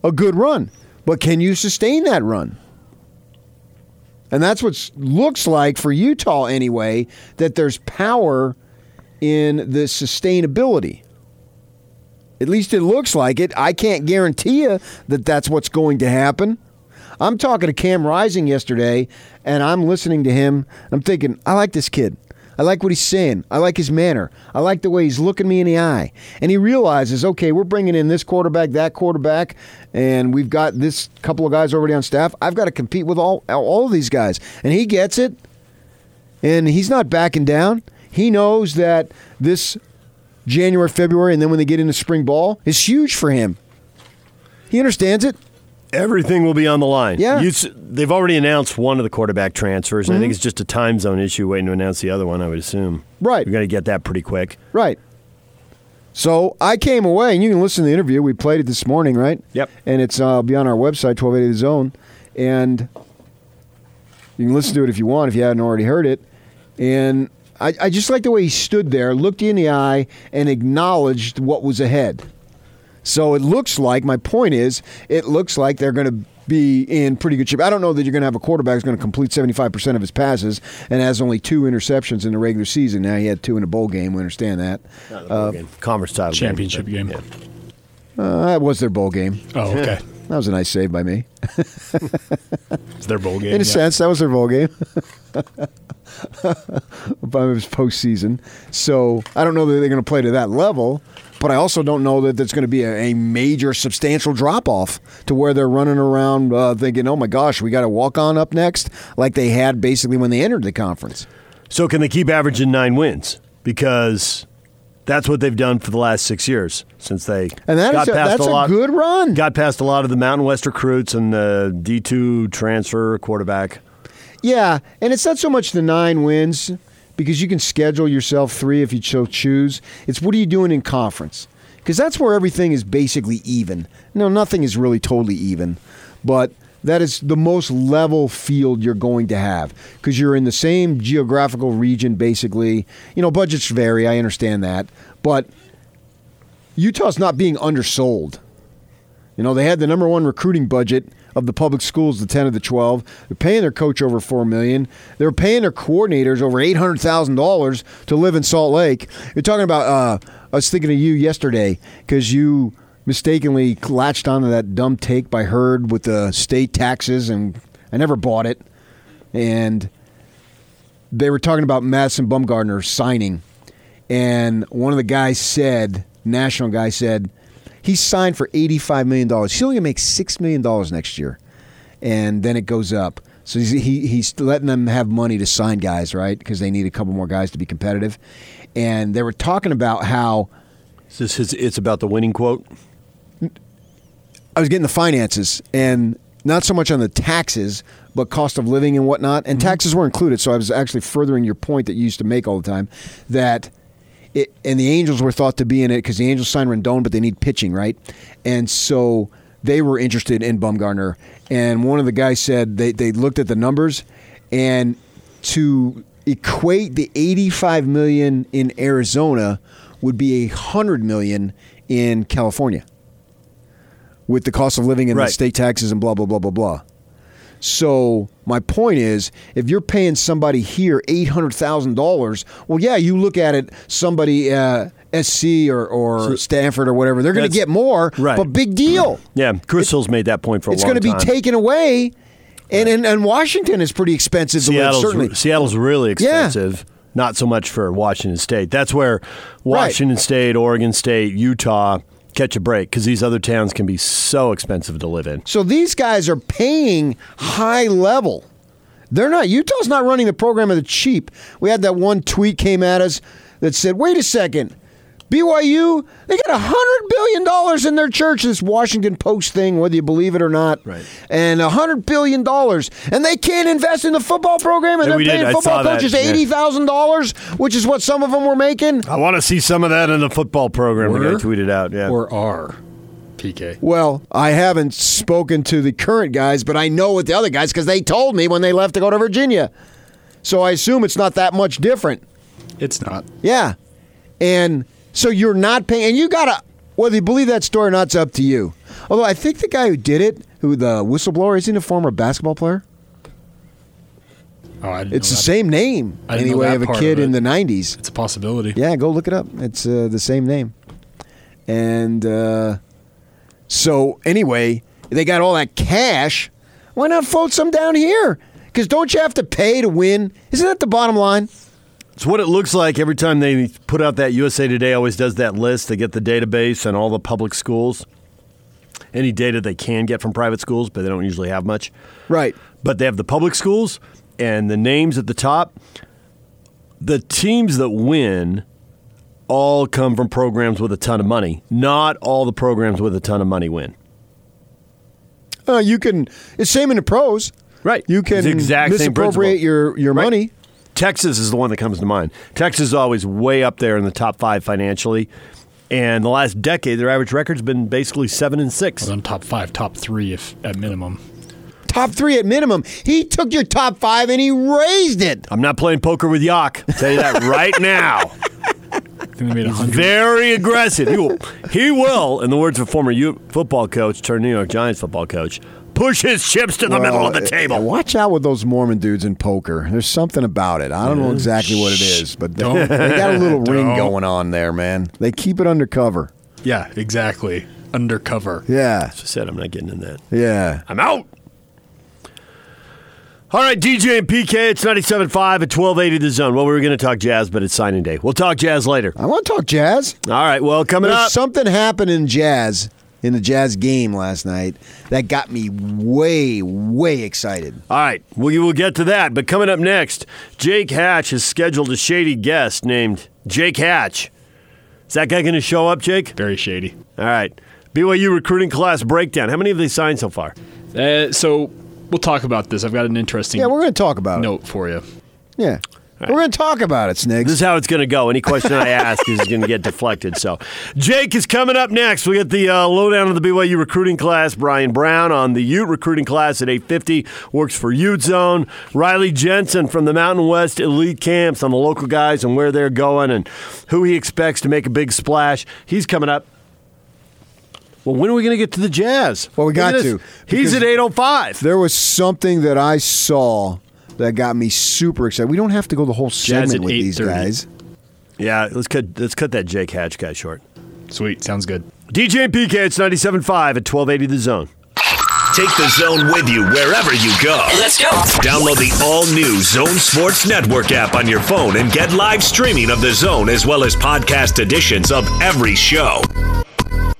[SPEAKER 5] a good run. But can you sustain that run? And that's what looks like for Utah anyway, that there's power in the sustainability. At least it looks like it. I can't guarantee you that that's what's going to happen. I'm talking to Cam Rising yesterday, and I'm listening to him. I'm thinking, I like this kid. I like what he's saying. I like his manner. I like the way he's looking me in the eye. And he realizes, okay, we're bringing in this quarterback, that quarterback, and we've got this couple of guys already on staff. I've got to compete with all all of these guys, and he gets it. And he's not backing down. He knows that this January, February, and then when they get into spring ball is huge for him. He understands it.
[SPEAKER 4] Everything will be on the line.
[SPEAKER 5] Yeah.
[SPEAKER 4] You they've already announced one of the quarterback transfers. and I think it's just a time zone issue waiting to announce the other one, I would assume.
[SPEAKER 5] Right.
[SPEAKER 4] We're going to get that pretty quick.
[SPEAKER 5] Right. So I came away, and you can listen to the interview. We played it this morning, right?
[SPEAKER 4] Yep.
[SPEAKER 5] And it's uh, be on our website, 1280 The Zone. And you can listen to it if you want, if you hadn't already heard it. And I, I just like the way he stood there, looked you in the eye, and acknowledged what was ahead. So it looks like, my point is, it looks like they're going to be in pretty good shape. I don't know that you're going to have a quarterback who's going to complete 75% of his passes and has only two interceptions in the regular season. Now he had two in a bowl game. We understand that.
[SPEAKER 4] Not the bowl game. Conference title
[SPEAKER 2] Championship
[SPEAKER 4] but-
[SPEAKER 2] game.
[SPEAKER 4] yeah.
[SPEAKER 5] Uh, that was their bowl game.
[SPEAKER 2] Oh, okay.
[SPEAKER 5] That was a nice save by me.
[SPEAKER 2] It's their bowl game.
[SPEAKER 5] In a
[SPEAKER 2] yeah.
[SPEAKER 5] sense, that was their bowl game. but it was postseason. So I don't know that they're going to play to that level, but I also don't know that there's going to be a, a major, substantial drop off to where they're running around uh, thinking, oh my gosh, we got to walk on up next, like they had basically when they entered the conference.
[SPEAKER 4] So can they keep averaging nine wins? Because that's what they've done for the last six years since they
[SPEAKER 5] And that
[SPEAKER 4] got
[SPEAKER 5] is a,
[SPEAKER 4] past
[SPEAKER 5] that's
[SPEAKER 4] a
[SPEAKER 5] a,
[SPEAKER 4] lot.
[SPEAKER 5] good run.
[SPEAKER 4] Got past a lot of the Mountain West recruits and the D two transfer quarterback.
[SPEAKER 5] Yeah, and it's not so much the nine wins because you can schedule yourself three if you so choose. It's what are you doing in conference? Because that's where everything is basically even. No, nothing is really totally even, but that is the most level field you're going to have because you're in the same geographical region basically. You know, budgets vary, I understand that, but Utah's not being undersold. You know, they had the number one recruiting budget of the public schools, the 10 of the 12. They're paying their coach over 4 million. They're paying their coordinators over $800,000 to live in Salt Lake. You're talking about, uh, I was thinking of you yesterday because you mistakenly latched onto that dumb take by Heard with the state taxes, and I never bought it. And they were talking about Madison Bumgarner signing, and one of the guys said, national guy said, He's signed for $85 million. He's only going to make $6 million next year. And then it goes up. So he's, he, he's letting them have money to sign guys, right? Because they need a couple more guys to be competitive. And they were talking about how
[SPEAKER 4] Is this his, it's about the winning quote?
[SPEAKER 5] I was getting the finances and not so much on the taxes, but cost of living and whatnot. And mm-hmm. taxes were included. So I was actually furthering your point that you used to make all the time that it, and the Angels were thought to be in it because the Angels signed Rendon, but they need pitching, right? And so they were interested in Bumgarner. And one of the guys said they, they looked at the numbers, and to equate the 85 million in Arizona would be a hundred million in California with the cost of living and
[SPEAKER 4] Right.
[SPEAKER 5] the state taxes and blah blah blah blah blah. So my point is, if you're paying somebody here eight hundred thousand dollars, well, yeah, you look at it, somebody uh, SC or, or Stanford or whatever, they're going to get more,
[SPEAKER 4] right.
[SPEAKER 5] but big deal.
[SPEAKER 4] Yeah, Chris Hill's made that point for a
[SPEAKER 5] while.
[SPEAKER 4] It's
[SPEAKER 5] going to be taken away, and, and and Washington is pretty expensive to live.
[SPEAKER 4] Seattle's,
[SPEAKER 5] Certainly,
[SPEAKER 4] Seattle's really
[SPEAKER 5] Yeah.
[SPEAKER 4] expensive. Not so much for Washington State. That's where Washington State, Oregon State, Utah catch a break because these other towns can be so expensive to live in.
[SPEAKER 5] So these guys are paying high level. They're not Utah's not running the program at the cheap. We had that one tweet came at us that said, "Wait a second, BYU they got a hundred billion dollars in their church." This Washington Post thing, whether you believe it or not,
[SPEAKER 4] Right.
[SPEAKER 5] And a hundred billion dollars, and they can't invest in the football program, and
[SPEAKER 4] Yeah,
[SPEAKER 5] they're
[SPEAKER 4] we did.
[SPEAKER 5] paying football coaches eighty thousand dollars, which is what some of them were making.
[SPEAKER 4] I want to see some of that in the football program. The guy
[SPEAKER 2] Were?
[SPEAKER 4] tweeted out. Yeah.
[SPEAKER 2] Or are PK?
[SPEAKER 5] Well, I haven't spoken to the current guys, but I know with the other guys because they told me when they left to go to Virginia. So I assume it's not that much different.
[SPEAKER 2] It's not.
[SPEAKER 5] Yeah. And so you're not paying, and you got to, whether you believe that story or not, it's up to you. Although I think the guy who did it, who the whistleblower, isn't a former basketball player?
[SPEAKER 2] Oh, I didn't
[SPEAKER 5] It's the
[SPEAKER 2] that.
[SPEAKER 5] same name,
[SPEAKER 2] I
[SPEAKER 5] anyway, of a kid
[SPEAKER 2] of
[SPEAKER 5] in the 90s.
[SPEAKER 2] It's a possibility.
[SPEAKER 5] Yeah, go look it up. It's uh, the same name. And uh, so, anyway, they got all that cash. Why not float some down here? Because don't you have to pay to win? Isn't that the bottom line?
[SPEAKER 4] It's what it looks like every time they put out that USA Today always does that list. They get the database and all the public schools, any data they can get from private schools, but they don't usually have much.
[SPEAKER 5] Right.
[SPEAKER 4] But they have the public schools and the names at the top. The teams that win all come from programs with a ton of money. Not all the programs with a ton of money win.
[SPEAKER 5] Uh, you can. It's same in the pros.
[SPEAKER 4] Right.
[SPEAKER 5] You can
[SPEAKER 4] It's the exact
[SPEAKER 5] misappropriate your your
[SPEAKER 4] Right.
[SPEAKER 5] money.
[SPEAKER 4] Texas is the one that comes to mind. Texas is always way up there in the top five financially. And the last decade, their average record's been basically seven and six.
[SPEAKER 2] On top five, top three, if at minimum.
[SPEAKER 5] Top three at minimum. He took your top five and he raised it.
[SPEAKER 4] I'm not playing poker with Yak. I'll tell you that right now.
[SPEAKER 2] I think they made a
[SPEAKER 4] He's very aggressive. He will, he will, in the words of a former U- football coach turned New York Giants football coach, push his chips to the middle of the table.
[SPEAKER 5] uh, Watch out with those Mormon dudes in poker. There's something about it. I don't know exactly what it is, but they, they got a little ring going on there, man. They keep it undercover.
[SPEAKER 2] Yeah, exactly. Undercover.
[SPEAKER 5] Yeah,
[SPEAKER 4] I said I'm not getting in that.
[SPEAKER 5] yeah.
[SPEAKER 4] I'm out. All right, DJ and PK, it's 97.5 at 1280 The Zone. Well, we were going to talk jazz, but it's signing day. We'll talk jazz later.
[SPEAKER 5] I want to talk jazz.
[SPEAKER 4] All right, well, coming
[SPEAKER 5] There's
[SPEAKER 4] up.
[SPEAKER 5] something happened in jazz in the jazz game last night that got me way, way excited.
[SPEAKER 4] All right, we will get to that. But coming up next, Jake Hatch has scheduled a shady guest named Jake Hatch. Is that guy going to show up, Jake?
[SPEAKER 2] Very shady.
[SPEAKER 4] All right. BYU recruiting class breakdown. How many have they signed so far?
[SPEAKER 2] Uh, so we'll talk about this. I've got an interesting
[SPEAKER 5] Yeah, we're going to talk about it.
[SPEAKER 2] note for you.
[SPEAKER 5] Yeah. We're going to talk about it, Sniggs.
[SPEAKER 4] This is how it's going to go. Any question I ask is going to get deflected. So, Jake is coming up next. We get the uh, lowdown of the BYU recruiting class. Brian Brown on the Ute recruiting class at 850 works for Ute Zone. Riley Jensen from the Mountain West Elite Camps on the local guys and where they're going and who he expects to make a big splash. He's coming up. Well, when are we going to get to the Jazz?
[SPEAKER 5] Well, we got
[SPEAKER 4] Look at this.
[SPEAKER 5] to,
[SPEAKER 4] He's at 805.
[SPEAKER 5] There was something that I saw that got me super excited. We don't have to go the whole segment with these guys.
[SPEAKER 4] Yeah, let's cut let's cut that Jake Hatch guy short.
[SPEAKER 2] Sweet. Sounds good.
[SPEAKER 4] DJ and PK, it's 97.5 at 1280 The Zone.
[SPEAKER 1] Take the zone with you wherever you go. Let's go. Download the all new Zone Sports Network app on your phone and get live streaming of the zone as well as podcast editions of every show.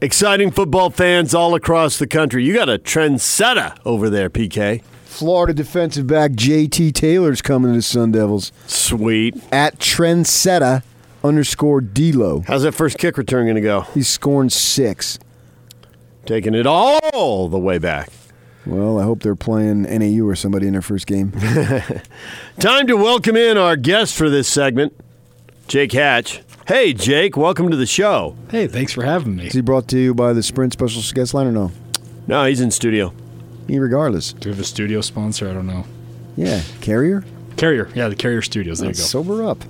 [SPEAKER 4] exciting football fans all across the country. You got a trendsetter over there, PK.
[SPEAKER 5] Florida defensive back JT Taylor's coming to the Sun Devils.
[SPEAKER 4] Sweet.
[SPEAKER 5] At Trendsetter underscore D'Lo.
[SPEAKER 4] How's that first kick return going to go?
[SPEAKER 5] He's scoring six.
[SPEAKER 4] Taking it all the way back.
[SPEAKER 5] Well, I hope they're playing NAU or somebody in their first game.
[SPEAKER 4] Time to welcome in our guest for this segment, Jake Hatch. Hey, Jake, welcome to the show.
[SPEAKER 2] Hey, thanks for having me.
[SPEAKER 5] Is he brought to you by the Sprint Special Guest Line or no?
[SPEAKER 4] No, he's in studio.
[SPEAKER 5] He regardless.
[SPEAKER 2] Do we have a studio sponsor? I don't know.
[SPEAKER 5] Yeah, Carrier?
[SPEAKER 2] Carrier. Yeah, the Carrier Studios. There you go.
[SPEAKER 5] Sober up.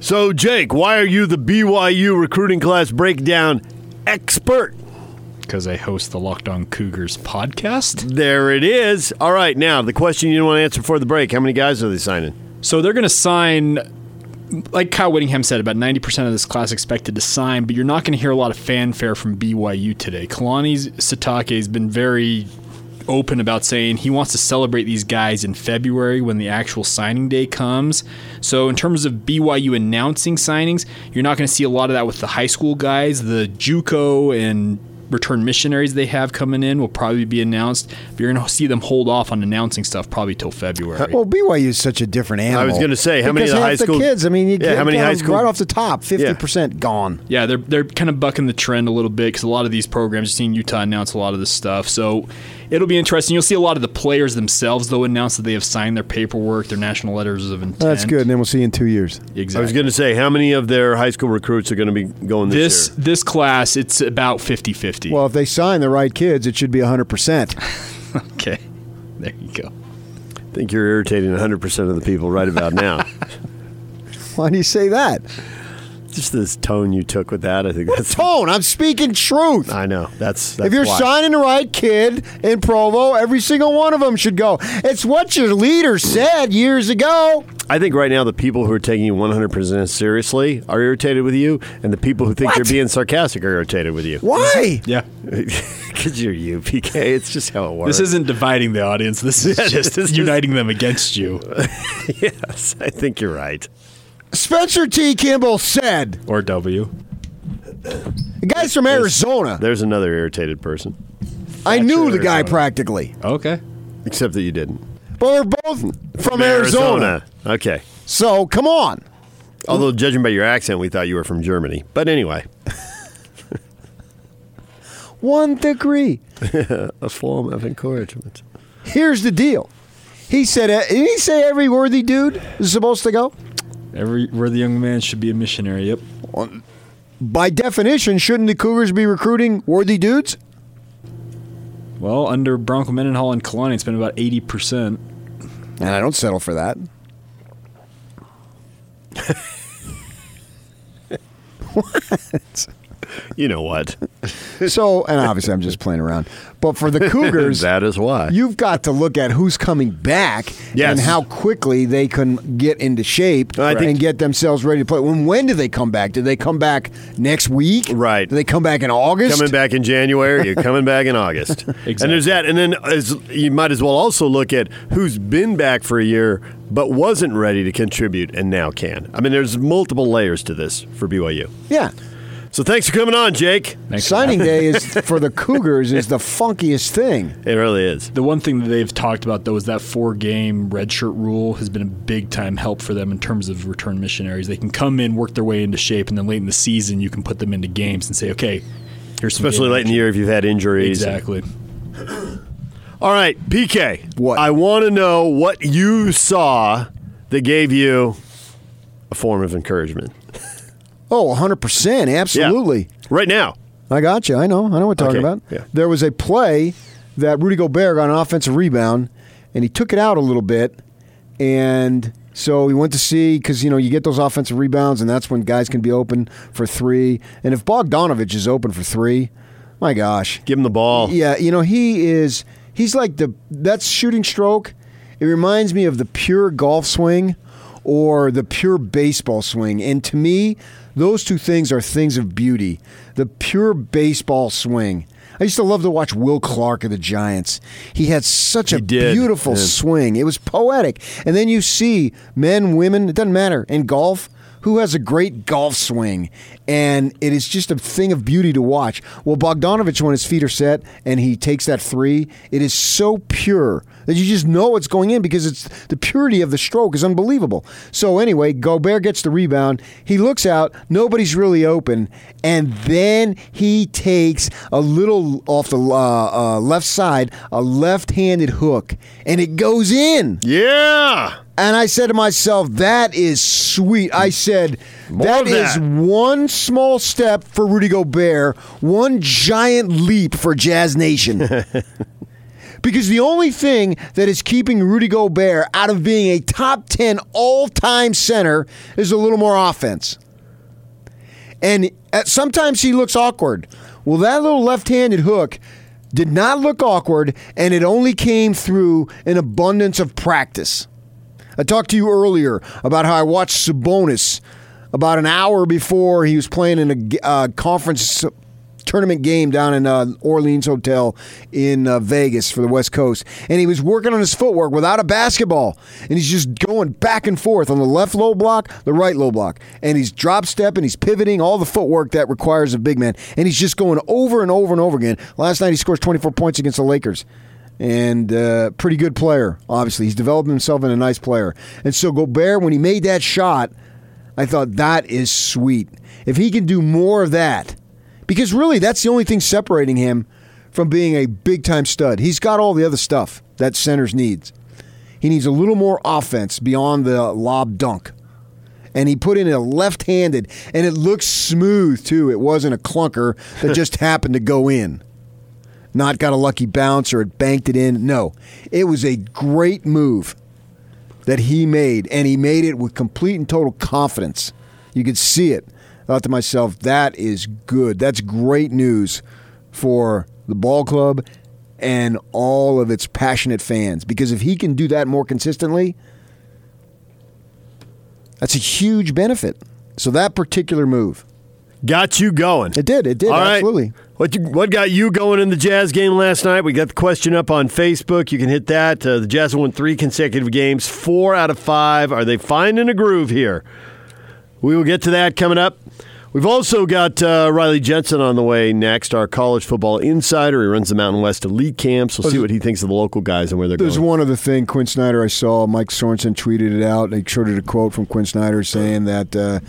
[SPEAKER 4] So, Jake, why are you the BYU recruiting class breakdown expert?
[SPEAKER 2] Because I host the Locked On Cougars podcast.
[SPEAKER 4] There it is. All right, now the question you didn't want to answer before the break: How many guys are they signing?
[SPEAKER 2] So they're going to sign, like Kyle Whittingham said, about 90% of this class expected to sign, but you're not going to hear a lot of fanfare from BYU today. Kalani Sitake has been very open about saying he wants to celebrate these guys in February when the actual signing day comes. So, in terms of BYU announcing signings, you're not going to see a lot of that with the high school guys. The JUCO and return missionaries they have coming in will probably be announced. But you're going to see them hold off on announcing stuff probably till February.
[SPEAKER 5] Well, BYU is such a different animal.
[SPEAKER 4] I was gonna say, how many
[SPEAKER 5] Because
[SPEAKER 4] of the high school-
[SPEAKER 5] kids? I mean, you
[SPEAKER 4] Yeah,
[SPEAKER 5] get
[SPEAKER 4] how many high school-
[SPEAKER 5] right off the top? Fifty percent gone.
[SPEAKER 2] Yeah, they're they're kind of bucking the trend a little bit because a lot of these programs, you've seen Utah announce a lot of this stuff. So it'll be interesting. You'll see a lot of the players themselves though announce that they have signed their paperwork, their national letters of intent.
[SPEAKER 5] That's good. And then we'll see you in two years.
[SPEAKER 2] Exactly.
[SPEAKER 4] I was going to say, how many of their high school recruits are going to be going this,
[SPEAKER 2] this this class, it's about 50-50.
[SPEAKER 5] Well, if they sign the right kids, it should be hundred percent.
[SPEAKER 2] okay, there you go.
[SPEAKER 4] I think you're irritating 100 percent of the people right about now.
[SPEAKER 5] Why do you say that?
[SPEAKER 4] Just this tone you took with that, I think that's.
[SPEAKER 5] Tone. I'm speaking truth.
[SPEAKER 4] I know that's. that's
[SPEAKER 5] if you're
[SPEAKER 4] why.
[SPEAKER 5] signing the right kid in Provo, every single one of them should go. It's what your leader said years ago.
[SPEAKER 4] I think right now the people who are taking you 100% seriously are irritated with you, and the people who think
[SPEAKER 5] What?
[SPEAKER 4] you're being sarcastic are irritated with you.
[SPEAKER 5] Why?
[SPEAKER 2] Yeah,
[SPEAKER 4] Because you're you, PK. It's just how it works.
[SPEAKER 2] this isn't dividing the audience. This is
[SPEAKER 4] Yeah,
[SPEAKER 2] just
[SPEAKER 4] this is-
[SPEAKER 2] uniting them against you
[SPEAKER 4] yes, I think you're right.
[SPEAKER 5] Spencer T. Kimball said,
[SPEAKER 2] or W.
[SPEAKER 5] the guy's from Arizona.
[SPEAKER 4] There's another irritated person,
[SPEAKER 5] I knew the guy
[SPEAKER 2] Arizona.
[SPEAKER 5] practically.
[SPEAKER 2] Okay.
[SPEAKER 4] except that you didn't.
[SPEAKER 5] But we're both from Arizona.
[SPEAKER 4] Okay.
[SPEAKER 5] So come on.
[SPEAKER 4] Although, judging by your accent, we thought you were from Germany. But anyway,
[SPEAKER 5] One degree.
[SPEAKER 4] a form of encouragement.
[SPEAKER 5] Here's the deal. He said, uh, did he say every worthy dude is supposed to go?
[SPEAKER 2] Every where the young man should be a missionary. Yep.
[SPEAKER 5] By definition, shouldn't the Cougars be recruiting worthy dudes?
[SPEAKER 2] Well, under Bronco Mendenhall and Kalani, it's been about eighty percent.
[SPEAKER 5] And I don't settle for that.
[SPEAKER 4] You know what?
[SPEAKER 5] So, and obviously I'm just playing around. But for the Cougars,
[SPEAKER 4] that is why.
[SPEAKER 5] you've got to look at who's coming back
[SPEAKER 4] Yes.
[SPEAKER 5] and how quickly they can get into shape
[SPEAKER 4] think-
[SPEAKER 5] and get themselves ready to play. When when do they come back? Do they come back next week?
[SPEAKER 4] Right.
[SPEAKER 5] Do they come back in August?
[SPEAKER 4] coming back in January, you're coming back in August. exactly. And there's that. And then as, you might as well also look at who's been back for a year but wasn't ready to contribute and now can. I mean, there's multiple layers to this for BYU.
[SPEAKER 5] Yeah.
[SPEAKER 4] So thanks for coming on, Jake.
[SPEAKER 5] Signing day is for the Cougars is the funkiest thing.
[SPEAKER 4] It really is.
[SPEAKER 2] The one thing that they've talked about though is that four game redshirt rule has been a big time help for them in terms of return missionaries. They can come in, work their way into shape, and then late in the season you can put them into games and say, okay, here's some
[SPEAKER 4] Especially late in the year if you've had injuries.
[SPEAKER 2] Exactly.
[SPEAKER 4] All right, PK.
[SPEAKER 5] What?
[SPEAKER 4] I want to know what you saw that gave you a form of encouragement.
[SPEAKER 5] Oh, 100%. Absolutely.
[SPEAKER 4] Right now.
[SPEAKER 5] I got you. I know. I know what we're talking
[SPEAKER 4] Okay,
[SPEAKER 5] about.
[SPEAKER 4] yeah.
[SPEAKER 5] There was a play that Rudy Gobert got an offensive rebound, and he took it out a little bit, and so he went to see because you know you get those offensive rebounds, and that's when guys can be open for three. And if Bogdanovich is open for three, my gosh,
[SPEAKER 4] Give him the ball.
[SPEAKER 5] yeah, you know he is. He's like the that shooting stroke. It reminds me of the pure golf swing or the pure baseball swing, and to me, those two things are things of beauty. The pure baseball swing. I used to love to watch Will Clark of the Giants. He had such a
[SPEAKER 4] did,
[SPEAKER 5] beautiful
[SPEAKER 4] yeah.
[SPEAKER 5] swing. It was poetic. And then you see men, women, it doesn't matter, in golf who has a great golf swing, and it is just a thing of beauty to watch. Well, Bogdanovich, when his feet are set and he takes that three, it is so pure that you just know it's going in because it's the purity of the stroke is unbelievable. So anyway, Gobert gets the rebound. He looks out, nobody's really open, and then he takes a little off the uh, uh, left side, a left-handed hook, and it goes in.
[SPEAKER 4] Yeah.
[SPEAKER 5] And I said to myself, that is sweet. I said, that
[SPEAKER 4] of
[SPEAKER 5] is
[SPEAKER 4] that.
[SPEAKER 5] one small step for Rudy Gobert, one giant leap for Jazz Nation. because the only thing that is keeping Rudy Gobert out of being a top 10 all time center is a little more offense. And uh, sometimes he looks awkward. Well, that little left handed hook did not look awkward, and it only came through an abundance of practice. I talked to you earlier about how I watched Sabonis about an hour before he was playing in a uh, conference tournament game down in uh, Orleans Hotel in uh, Vegas for the West Coast, and he was working on his footwork without a basketball, and he's just going back and forth on the left low block, the right low block, and he's drop stepping, he's pivoting, all the footwork that requires a big man, and he's just going over and over and over again. Last night he scores 24 points against the Lakers and uh, pretty good player. Obviously, he's developed himself in a nice player. And so Gobert, when he made that shot, I thought that is sweet. If he can do more of that, because really that's the only thing separating him from being a big time stud. He's got all the other stuff that centers needs. He needs a little more offense beyond the lob dunk. And he put in a left handed, and it looks smooth too. It wasn't a clunker that just happened to go in not got a lucky bounce or it banked it in. No, it was a great move that he made, and he made it with complete and total confidence. You could see it. I thought to myself, that is good. That's great news for the ball club and all of its passionate fans. Because if he can do that more consistently, that's a huge benefit. So that particular move.
[SPEAKER 4] Got you going.
[SPEAKER 5] It did. It did.
[SPEAKER 4] All right. What you, what got you going in the Jazz game last night? We got the question up on Facebook. You can hit that. Uh, the Jazz won three consecutive games, four out of five. Are they finding a groove here? We will get to that coming up. We've also got uh, Riley Jensen on the way next, our college football insider. He runs the Mountain West Elite Camps. We'll see what he thinks of the local guys and where they're going.
[SPEAKER 5] There's
[SPEAKER 4] going.
[SPEAKER 5] one other thing Quin Snyder I saw. Mike Sorensen tweeted it out. They quoted a quote from Quin Snyder saying that uh,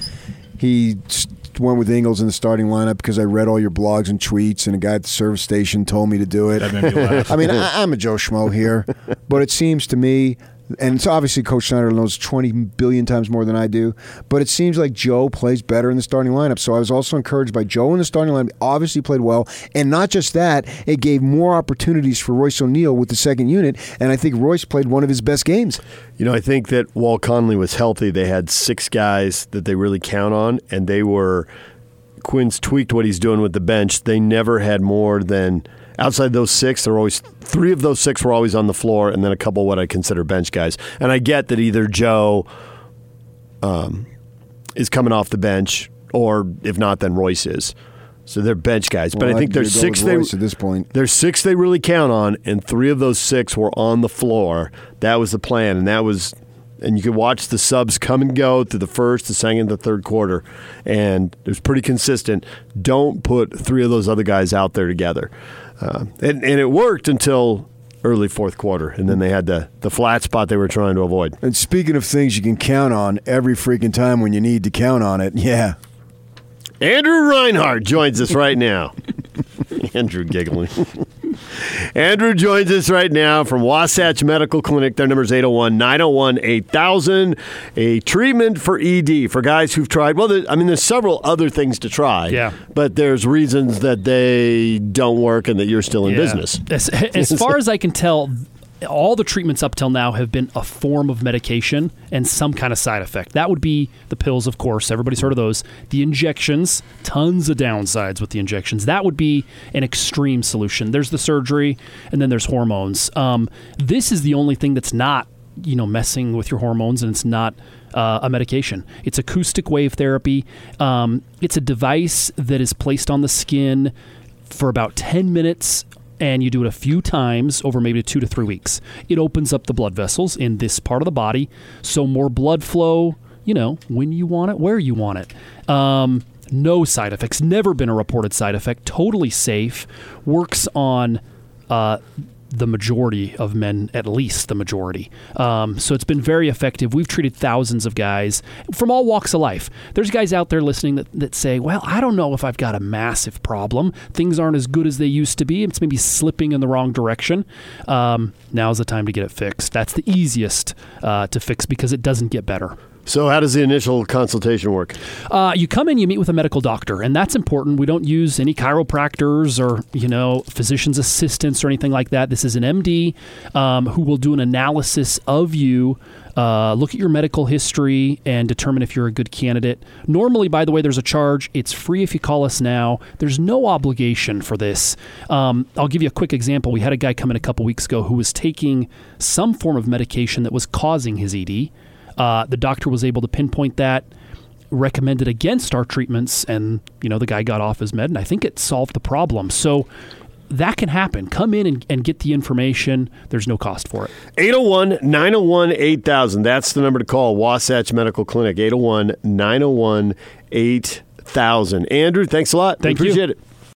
[SPEAKER 5] he s- went with Ingles in the starting lineup because I read all your blogs and tweets, and a guy at the service station told me to do it.
[SPEAKER 2] That made me laugh.
[SPEAKER 5] I mean, I, I'm a Joe Schmo here, but it seems to me, and it's obviously Coach Snyder knows 20 billion times more than I do, but it seems like Joe plays better in the starting lineup. So I was also encouraged by Joe in the starting lineup. Obviously played well, and not just that, it gave more opportunities for Royce O'Neal with the second unit, and I think Royce played one of his best games.
[SPEAKER 4] You know, I think that while Conley was healthy, they had six guys that they really count on, and they were. Quin's tweaked what he's doing with the bench. They never had more than outside those six. There were always three of those six were always on the floor, and then a couple what I consider bench guys. And I get that either Joe um, is coming off the bench, or if not, then Royce is. So they're bench guys. but I think there's six they
[SPEAKER 5] at this point.
[SPEAKER 4] there's six they really count on, and three of those six were on the floor. That was the plan, and that was, and you could watch the subs come and go through the first, the second, the third quarter, and it was pretty consistent. Don't put three of those other guys out there together, uh, and and it worked until early fourth quarter, and then they had the the flat spot they were trying to avoid.
[SPEAKER 5] And speaking of things you can count on every freaking time when you need to count on it, yeah.
[SPEAKER 4] Andrew Reinhardt joins us right now. Andrew giggling. Andrew joins us right now from Wasatch Medical Clinic. Their number is 801 901 8000. A treatment for ED for guys who've tried, well, I mean, there's several other things to try.
[SPEAKER 7] Yeah.
[SPEAKER 4] But there's reasons that they don't work and that you're still in
[SPEAKER 7] Yeah.
[SPEAKER 4] business.
[SPEAKER 7] As, as far as I can tell, all the treatments up till now have been a form of medication and some kind of side effect. That would be the pills, of course. Everybody's heard of those. The injections, tons of downsides with the injections. That would be an extreme solution. There's the surgery, and then there's hormones. Um, this is the only thing that's not, you know, messing with your hormones, and it's not uh, a medication. It's acoustic wave therapy. Um, it's a device that is placed on the skin for about 10 minutes and you do it a few times over maybe two to three weeks. It opens up the blood vessels in this part of the body, so more blood flow you know, when you want it, where you want it. Um, no side effects. Never been a reported side effect. Totally safe. Works on uh, the majority of men, at least the majority. Um, so it's been very effective. We've treated thousands of guys from all walks of life. There's guys out there listening that, that say, well, I don't know if I've got a massive problem. Things aren't as good as they used to be. It's maybe slipping in the wrong direction. Um, now's the time to get it fixed. That's the easiest uh, to fix because it doesn't get better.
[SPEAKER 4] So, how does the initial consultation work?
[SPEAKER 7] Uh, you come in, you meet with a medical doctor, and that's important. We don't use any chiropractors or you know physician's assistants or anything like that. This is an MD um, who will do an analysis of you. Uh, look at your medical history and determine if you're a good candidate. Normally, by the way, there's a charge. It's free if you call us now. There's no obligation for this. Um, I'll give you a quick example. We had a guy come in a couple weeks ago who was taking some form of medication that was causing his ED. Uh, the doctor was able to pinpoint that, recommended against our treatments, and you know the guy got off his med, and I think it solved the problem. So that can happen. Come in and, and get the information. There's no cost for it.
[SPEAKER 4] 801 901 8000. That's the number to call. Wasatch Medical Clinic. 801 901 8000. Andrew, thanks a lot.
[SPEAKER 7] Thank
[SPEAKER 4] we
[SPEAKER 7] you.
[SPEAKER 4] appreciate it.